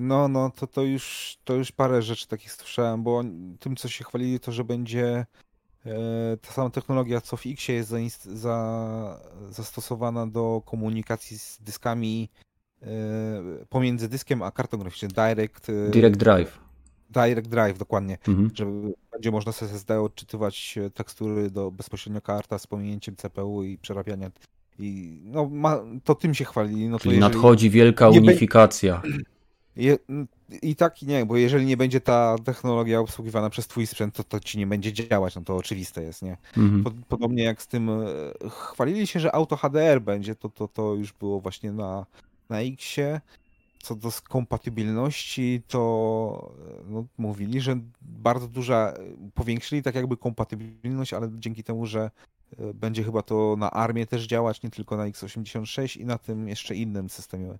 No, no, to, to, już, to już parę rzeczy takich słyszałem, bo tym, co się chwalili, to, że będzie e, ta sama technologia, co w X jest za, za, zastosowana do komunikacji z dyskami e, pomiędzy dyskiem a kartą graficzną. Direct. E, Direct Drive. Direct Drive, dokładnie. Mhm. Że będzie można z SSD odczytywać e, tekstury do bezpośrednio karta z pominięciem CPU i przerabiania. I no, ma, to tym się chwalili. No Czyli nadchodzi wielka unifikacja. (clears throat) Je, I tak i nie, bo jeżeli nie będzie ta technologia obsługiwana przez twój sprzęt, to to ci nie będzie działać, no to oczywiste jest, nie? Mhm. Podobnie jak z tym, e, chwalili się, że auto HDR będzie, to, to, to już było właśnie na, na Xie co do kompatybilności, to no, mówili, że bardzo duża, powiększyli tak jakby kompatybilność, ale dzięki temu, że e, będzie chyba to na armię też działać, nie tylko na x86 i na tym jeszcze innym systemie.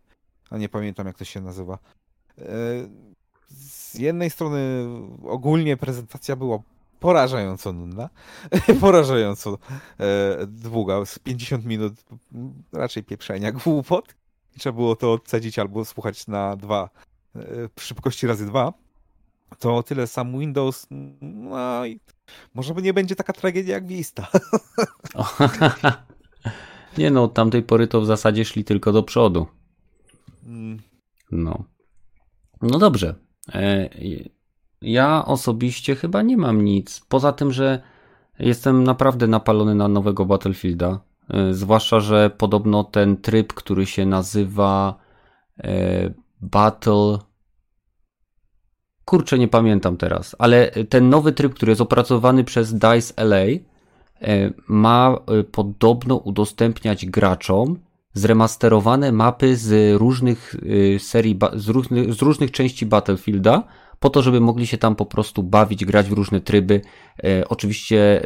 A nie pamiętam jak to się nazywa. E, z jednej strony ogólnie prezentacja była porażająco nudna, (laughs) porażająco e, długa, z 50 minut raczej pieprzenia głupot trzeba było to odcedzić albo słuchać na dwa, e, szybkości razy dwa, to tyle sam Windows, no i może by nie będzie taka tragedia jak Vista. (laughs) nie no, od tamtej pory to w zasadzie szli tylko do przodu. Mm. No. No dobrze. E, ja osobiście chyba nie mam nic. Poza tym, że jestem naprawdę napalony na nowego Battlefielda. E, zwłaszcza, że podobno ten tryb, który się nazywa e, Battle. Kurczę, nie pamiętam teraz, ale ten nowy tryb, który jest opracowany przez DICE LA, e, ma podobno udostępniać graczom zremasterowane mapy z różnych serii, z różnych, z różnych części Battlefielda, po to, żeby mogli się tam po prostu bawić, grać w różne tryby. E, oczywiście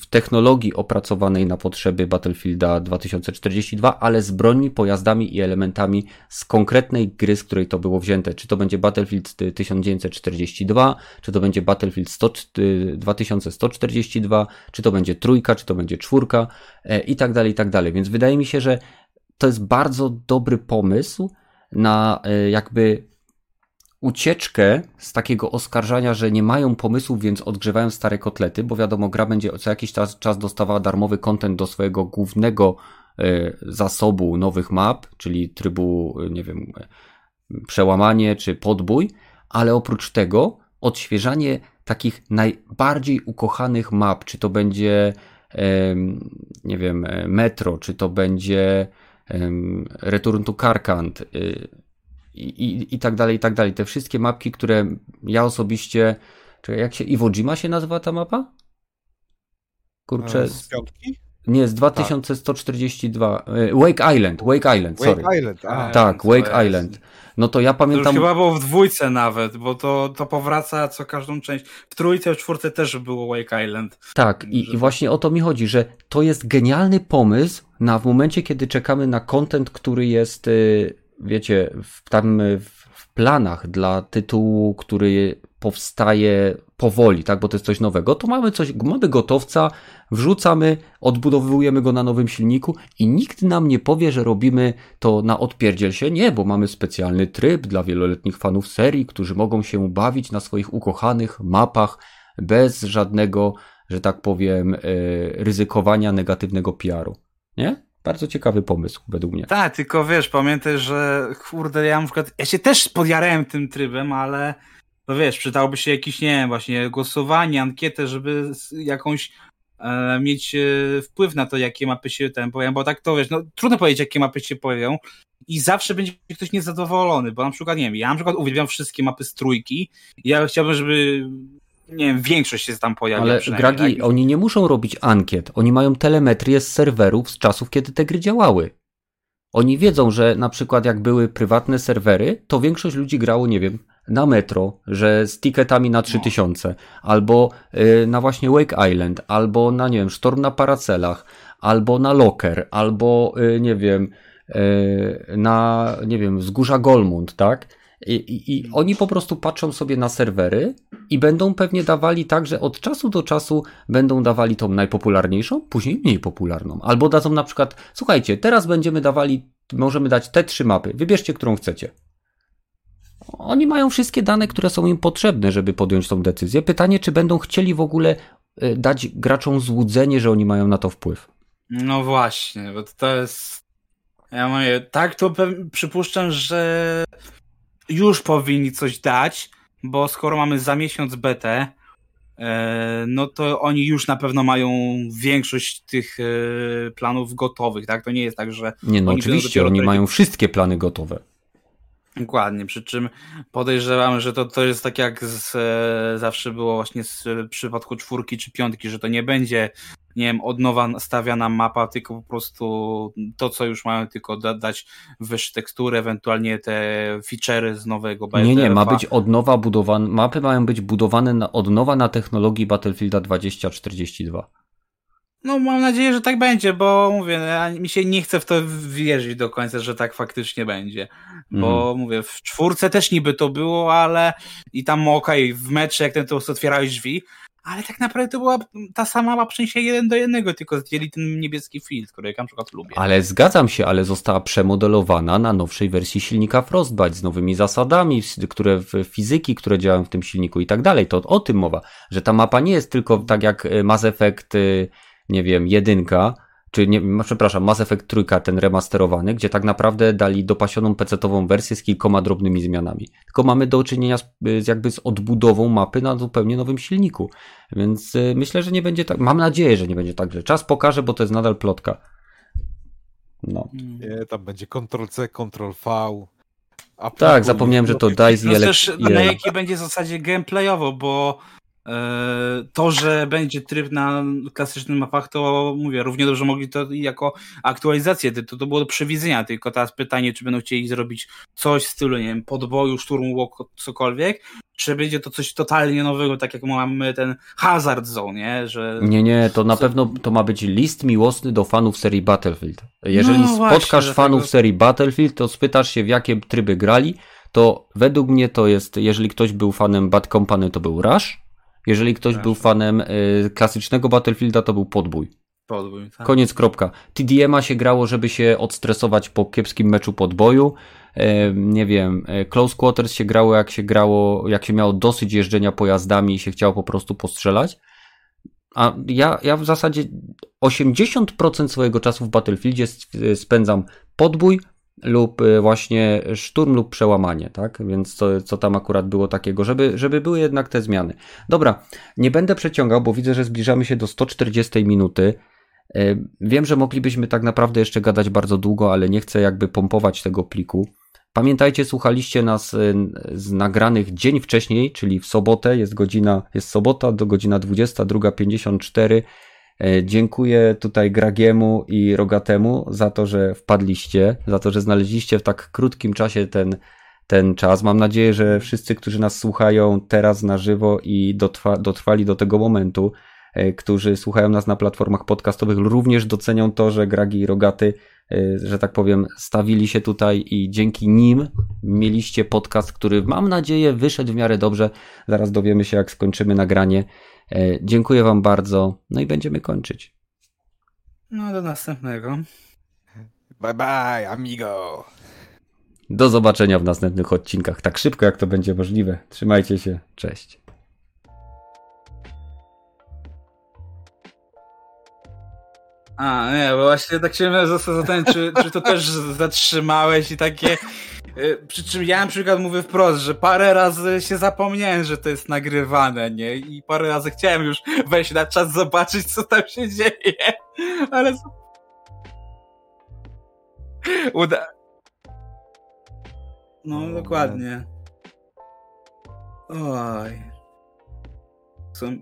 w technologii opracowanej na potrzeby Battlefielda 2042, ale z brońmi, pojazdami i elementami z konkretnej gry, z której to było wzięte. Czy to będzie Battlefield 1942, czy to będzie Battlefield 100, 2142, czy to będzie trójka, czy to będzie czwórka e, i tak dalej, i tak dalej. Więc wydaje mi się, że to jest bardzo dobry pomysł na e, jakby ucieczkę z takiego oskarżania, że nie mają pomysłów, więc odgrzewają stare kotlety, bo wiadomo, gra będzie co jakiś czas, dostawała darmowy kontent do swojego głównego y, zasobu nowych map, czyli trybu, y, nie wiem, przełamanie czy podbój, ale oprócz tego odświeżanie takich najbardziej ukochanych map, czy to będzie, y, nie wiem, Metro, czy to będzie Return to Karkand, i, i, i tak dalej, i tak dalej. Te wszystkie mapki, które ja osobiście. Czekaj, jak się. Iwo Jima się nazywa ta mapa? Kurczę. E, z piątki? Nie, z 2142. Tak. Wake Island, Wake Island, sorry. Wake Island, a, Tak, Wake Island. No to ja pamiętam. To już chyba było w dwójce nawet, bo to, to powraca co każdą część. W trójce, w czwórce też było Wake Island. Tak, i, i właśnie o to mi chodzi, że to jest genialny pomysł na w momencie, kiedy czekamy na content, który jest. Yy, wiecie, w, tam w planach dla tytułu, który powstaje powoli, tak, bo to jest coś nowego, to mamy coś, mamy gotowca, wrzucamy, odbudowujemy go na nowym silniku i nikt nam nie powie, że robimy to na odpierdziel się. Nie, bo mamy specjalny tryb dla wieloletnich fanów serii, którzy mogą się bawić na swoich ukochanych mapach bez żadnego, że tak powiem, e, ryzykowania negatywnego PR-u. Nie? Bardzo ciekawy pomysł, według mnie. Tak, tylko wiesz, pamiętaj, że kurde, ja na przykład, ja się też podjarałem tym trybem, ale no wiesz, przydałoby się jakiś, nie wiem, właśnie głosowanie, ankietę, żeby jakąś e, mieć e, wpływ na to, jakie mapy się tam pojawią, bo tak to wiesz, no trudno powiedzieć, jakie mapy się pojawią i zawsze będzie ktoś niezadowolony, bo na przykład, nie wiem, ja na przykład uwielbiam wszystkie mapy z trójki ja chciałbym, żeby nie wiem, większość się tam pojawia. Ale Gragi, tak? oni nie muszą robić ankiet. Oni mają telemetrię z serwerów z czasów, kiedy te gry działały. Oni wiedzą, że na przykład jak były prywatne serwery, to większość ludzi grało, nie wiem, na metro, że z ticketami na 3000, no. albo y, na właśnie Wake Island, albo na, nie wiem, Sztorm na Paracelach, albo na Locker, albo, y, nie wiem, y, na, nie wiem, wzgórza Golmund, tak? I, i, I, oni po prostu patrzą sobie na serwery i będą pewnie dawali tak, że od czasu do czasu będą dawali tą najpopularniejszą, później mniej popularną. Albo dadzą na przykład, słuchajcie, teraz będziemy dawali, możemy dać te trzy mapy, wybierzcie, którą chcecie. Oni mają wszystkie dane, które są im potrzebne, żeby podjąć tą decyzję. Pytanie, czy będą chcieli w ogóle y, dać graczom złudzenie, że oni mają na to wpływ. No właśnie, bo to jest. Ja mówię, tak to przypuszczam, że już powinni coś dać, bo skoro mamy za miesiąc betę, e, no to oni już na pewno mają większość tych e, planów gotowych, tak? To nie jest tak, że. Nie, no oczywiście, oni mają wszystkie plany gotowe. Dokładnie, przy czym podejrzewam, że to, to jest tak jak z, e, zawsze było właśnie z, w przypadku czwórki czy piątki, że to nie będzie, nie wiem, od nowa stawiana mapa, tylko po prostu to, co już mają, tylko da, dać wyższe tekstury, ewentualnie te feature'y z nowego Nie, nie, ma być od nowa budowane, mapy mają być budowane na, od nowa na technologii Battlefielda 2042. No mam nadzieję, że tak będzie, bo mówię, ja, mi się nie chce w to wierzyć do końca, że tak faktycznie będzie. Bo mm. mówię, w czwórce też niby to było, ale i tam okej, okay, w mecze jak ten to otwierałeś drzwi, ale tak naprawdę to była ta sama mapa w jeden do jednego, tylko zdjęli ten niebieski field, który ja na przykład lubię. Ale zgadzam się, ale została przemodelowana na nowszej wersji silnika Frostbite z nowymi zasadami, które fizyki, które działają w tym silniku i tak dalej. To o tym mowa, że ta mapa nie jest tylko tak jak Mass Effect y, nie wiem, jedynka, czy nie, przepraszam, Mass Effect trójka, ten remasterowany, gdzie tak naprawdę dali dopasioną pecetową wersję z kilkoma drobnymi zmianami. Tylko mamy do czynienia z, z, jakby z odbudową mapy na zupełnie nowym silniku. Więc y, myślę, że nie będzie tak, mam nadzieję, że nie będzie tak, że czas pokaże, bo to jest nadal plotka. No. Nie, tam będzie Ctrl-C, Ctrl-V. Tak, zapomniałem, że to DICE i też na jakiej będzie w zasadzie gameplayowo, bo to, że będzie tryb na klasycznych mapach, to mówię, równie dobrze mogli to jako aktualizację, to, to było do przewidzenia, tylko teraz pytanie, czy będą chcieli zrobić coś w stylu, nie wiem, podboju, szturmu, cokolwiek, czy będzie to coś totalnie nowego, tak jak mamy ten Hazard Zone, nie? Że... Nie, nie, to na pewno to ma być list miłosny do fanów serii Battlefield. Jeżeli no, spotkasz właśnie, fanów tego... serii Battlefield, to spytasz się, w jakie tryby grali, to według mnie to jest, jeżeli ktoś był fanem Bad Company, to był Rush, jeżeli ktoś był fanem y, klasycznego Battlefielda, to był podbój. Podbój, tak. Koniec, kropka. TDM'a się grało, żeby się odstresować po kiepskim meczu podboju. E, nie wiem, e, Close Quarters się grało, jak się grało, jak się miało dosyć jeżdżenia pojazdami i się chciało po prostu postrzelać. A ja, ja w zasadzie 80% swojego czasu w Battlefieldzie spędzam podbój, lub y, właśnie szturm lub przełamanie, tak? Więc co, co tam akurat było takiego, żeby, żeby były jednak te zmiany. Dobra, nie będę przeciągał, bo widzę, że zbliżamy się do 140 minuty. Y, wiem, że moglibyśmy tak naprawdę jeszcze gadać bardzo długo, ale nie chcę jakby pompować tego pliku. Pamiętajcie, słuchaliście nas y, z nagranych dzień wcześniej, czyli w sobotę, jest godzina, jest sobota do godzina 22.54. E, dziękuję tutaj Gragiemu i Rogatemu za to, że wpadliście, za to, że znaleźliście w tak krótkim czasie ten, ten czas. Mam nadzieję, że wszyscy, którzy nas słuchają teraz na żywo i dotrwa, dotrwali do tego momentu, e, którzy słuchają nas na platformach podcastowych, również docenią to, że Gragi i Rogaty, e, że tak powiem, stawili się tutaj i dzięki nim mieliście podcast, który mam nadzieję wyszedł w miarę dobrze. Zaraz dowiemy się, jak skończymy nagranie. E, dziękuję Wam bardzo. No i będziemy kończyć. No, do następnego. Bye bye, amigo. Do zobaczenia w następnych odcinkach. Tak szybko, jak to będzie możliwe. Trzymajcie się. Cześć. A, nie, bo właśnie tak się zastanawiam, czy, czy to też (laughs) zatrzymałeś i takie przy czym ja na przykład mówię wprost, że parę razy się zapomniałem, że to jest nagrywane, nie? I parę razy chciałem już wejść na czas zobaczyć, co tam się dzieje. Ale... Uda... No, dokładnie. Oj. są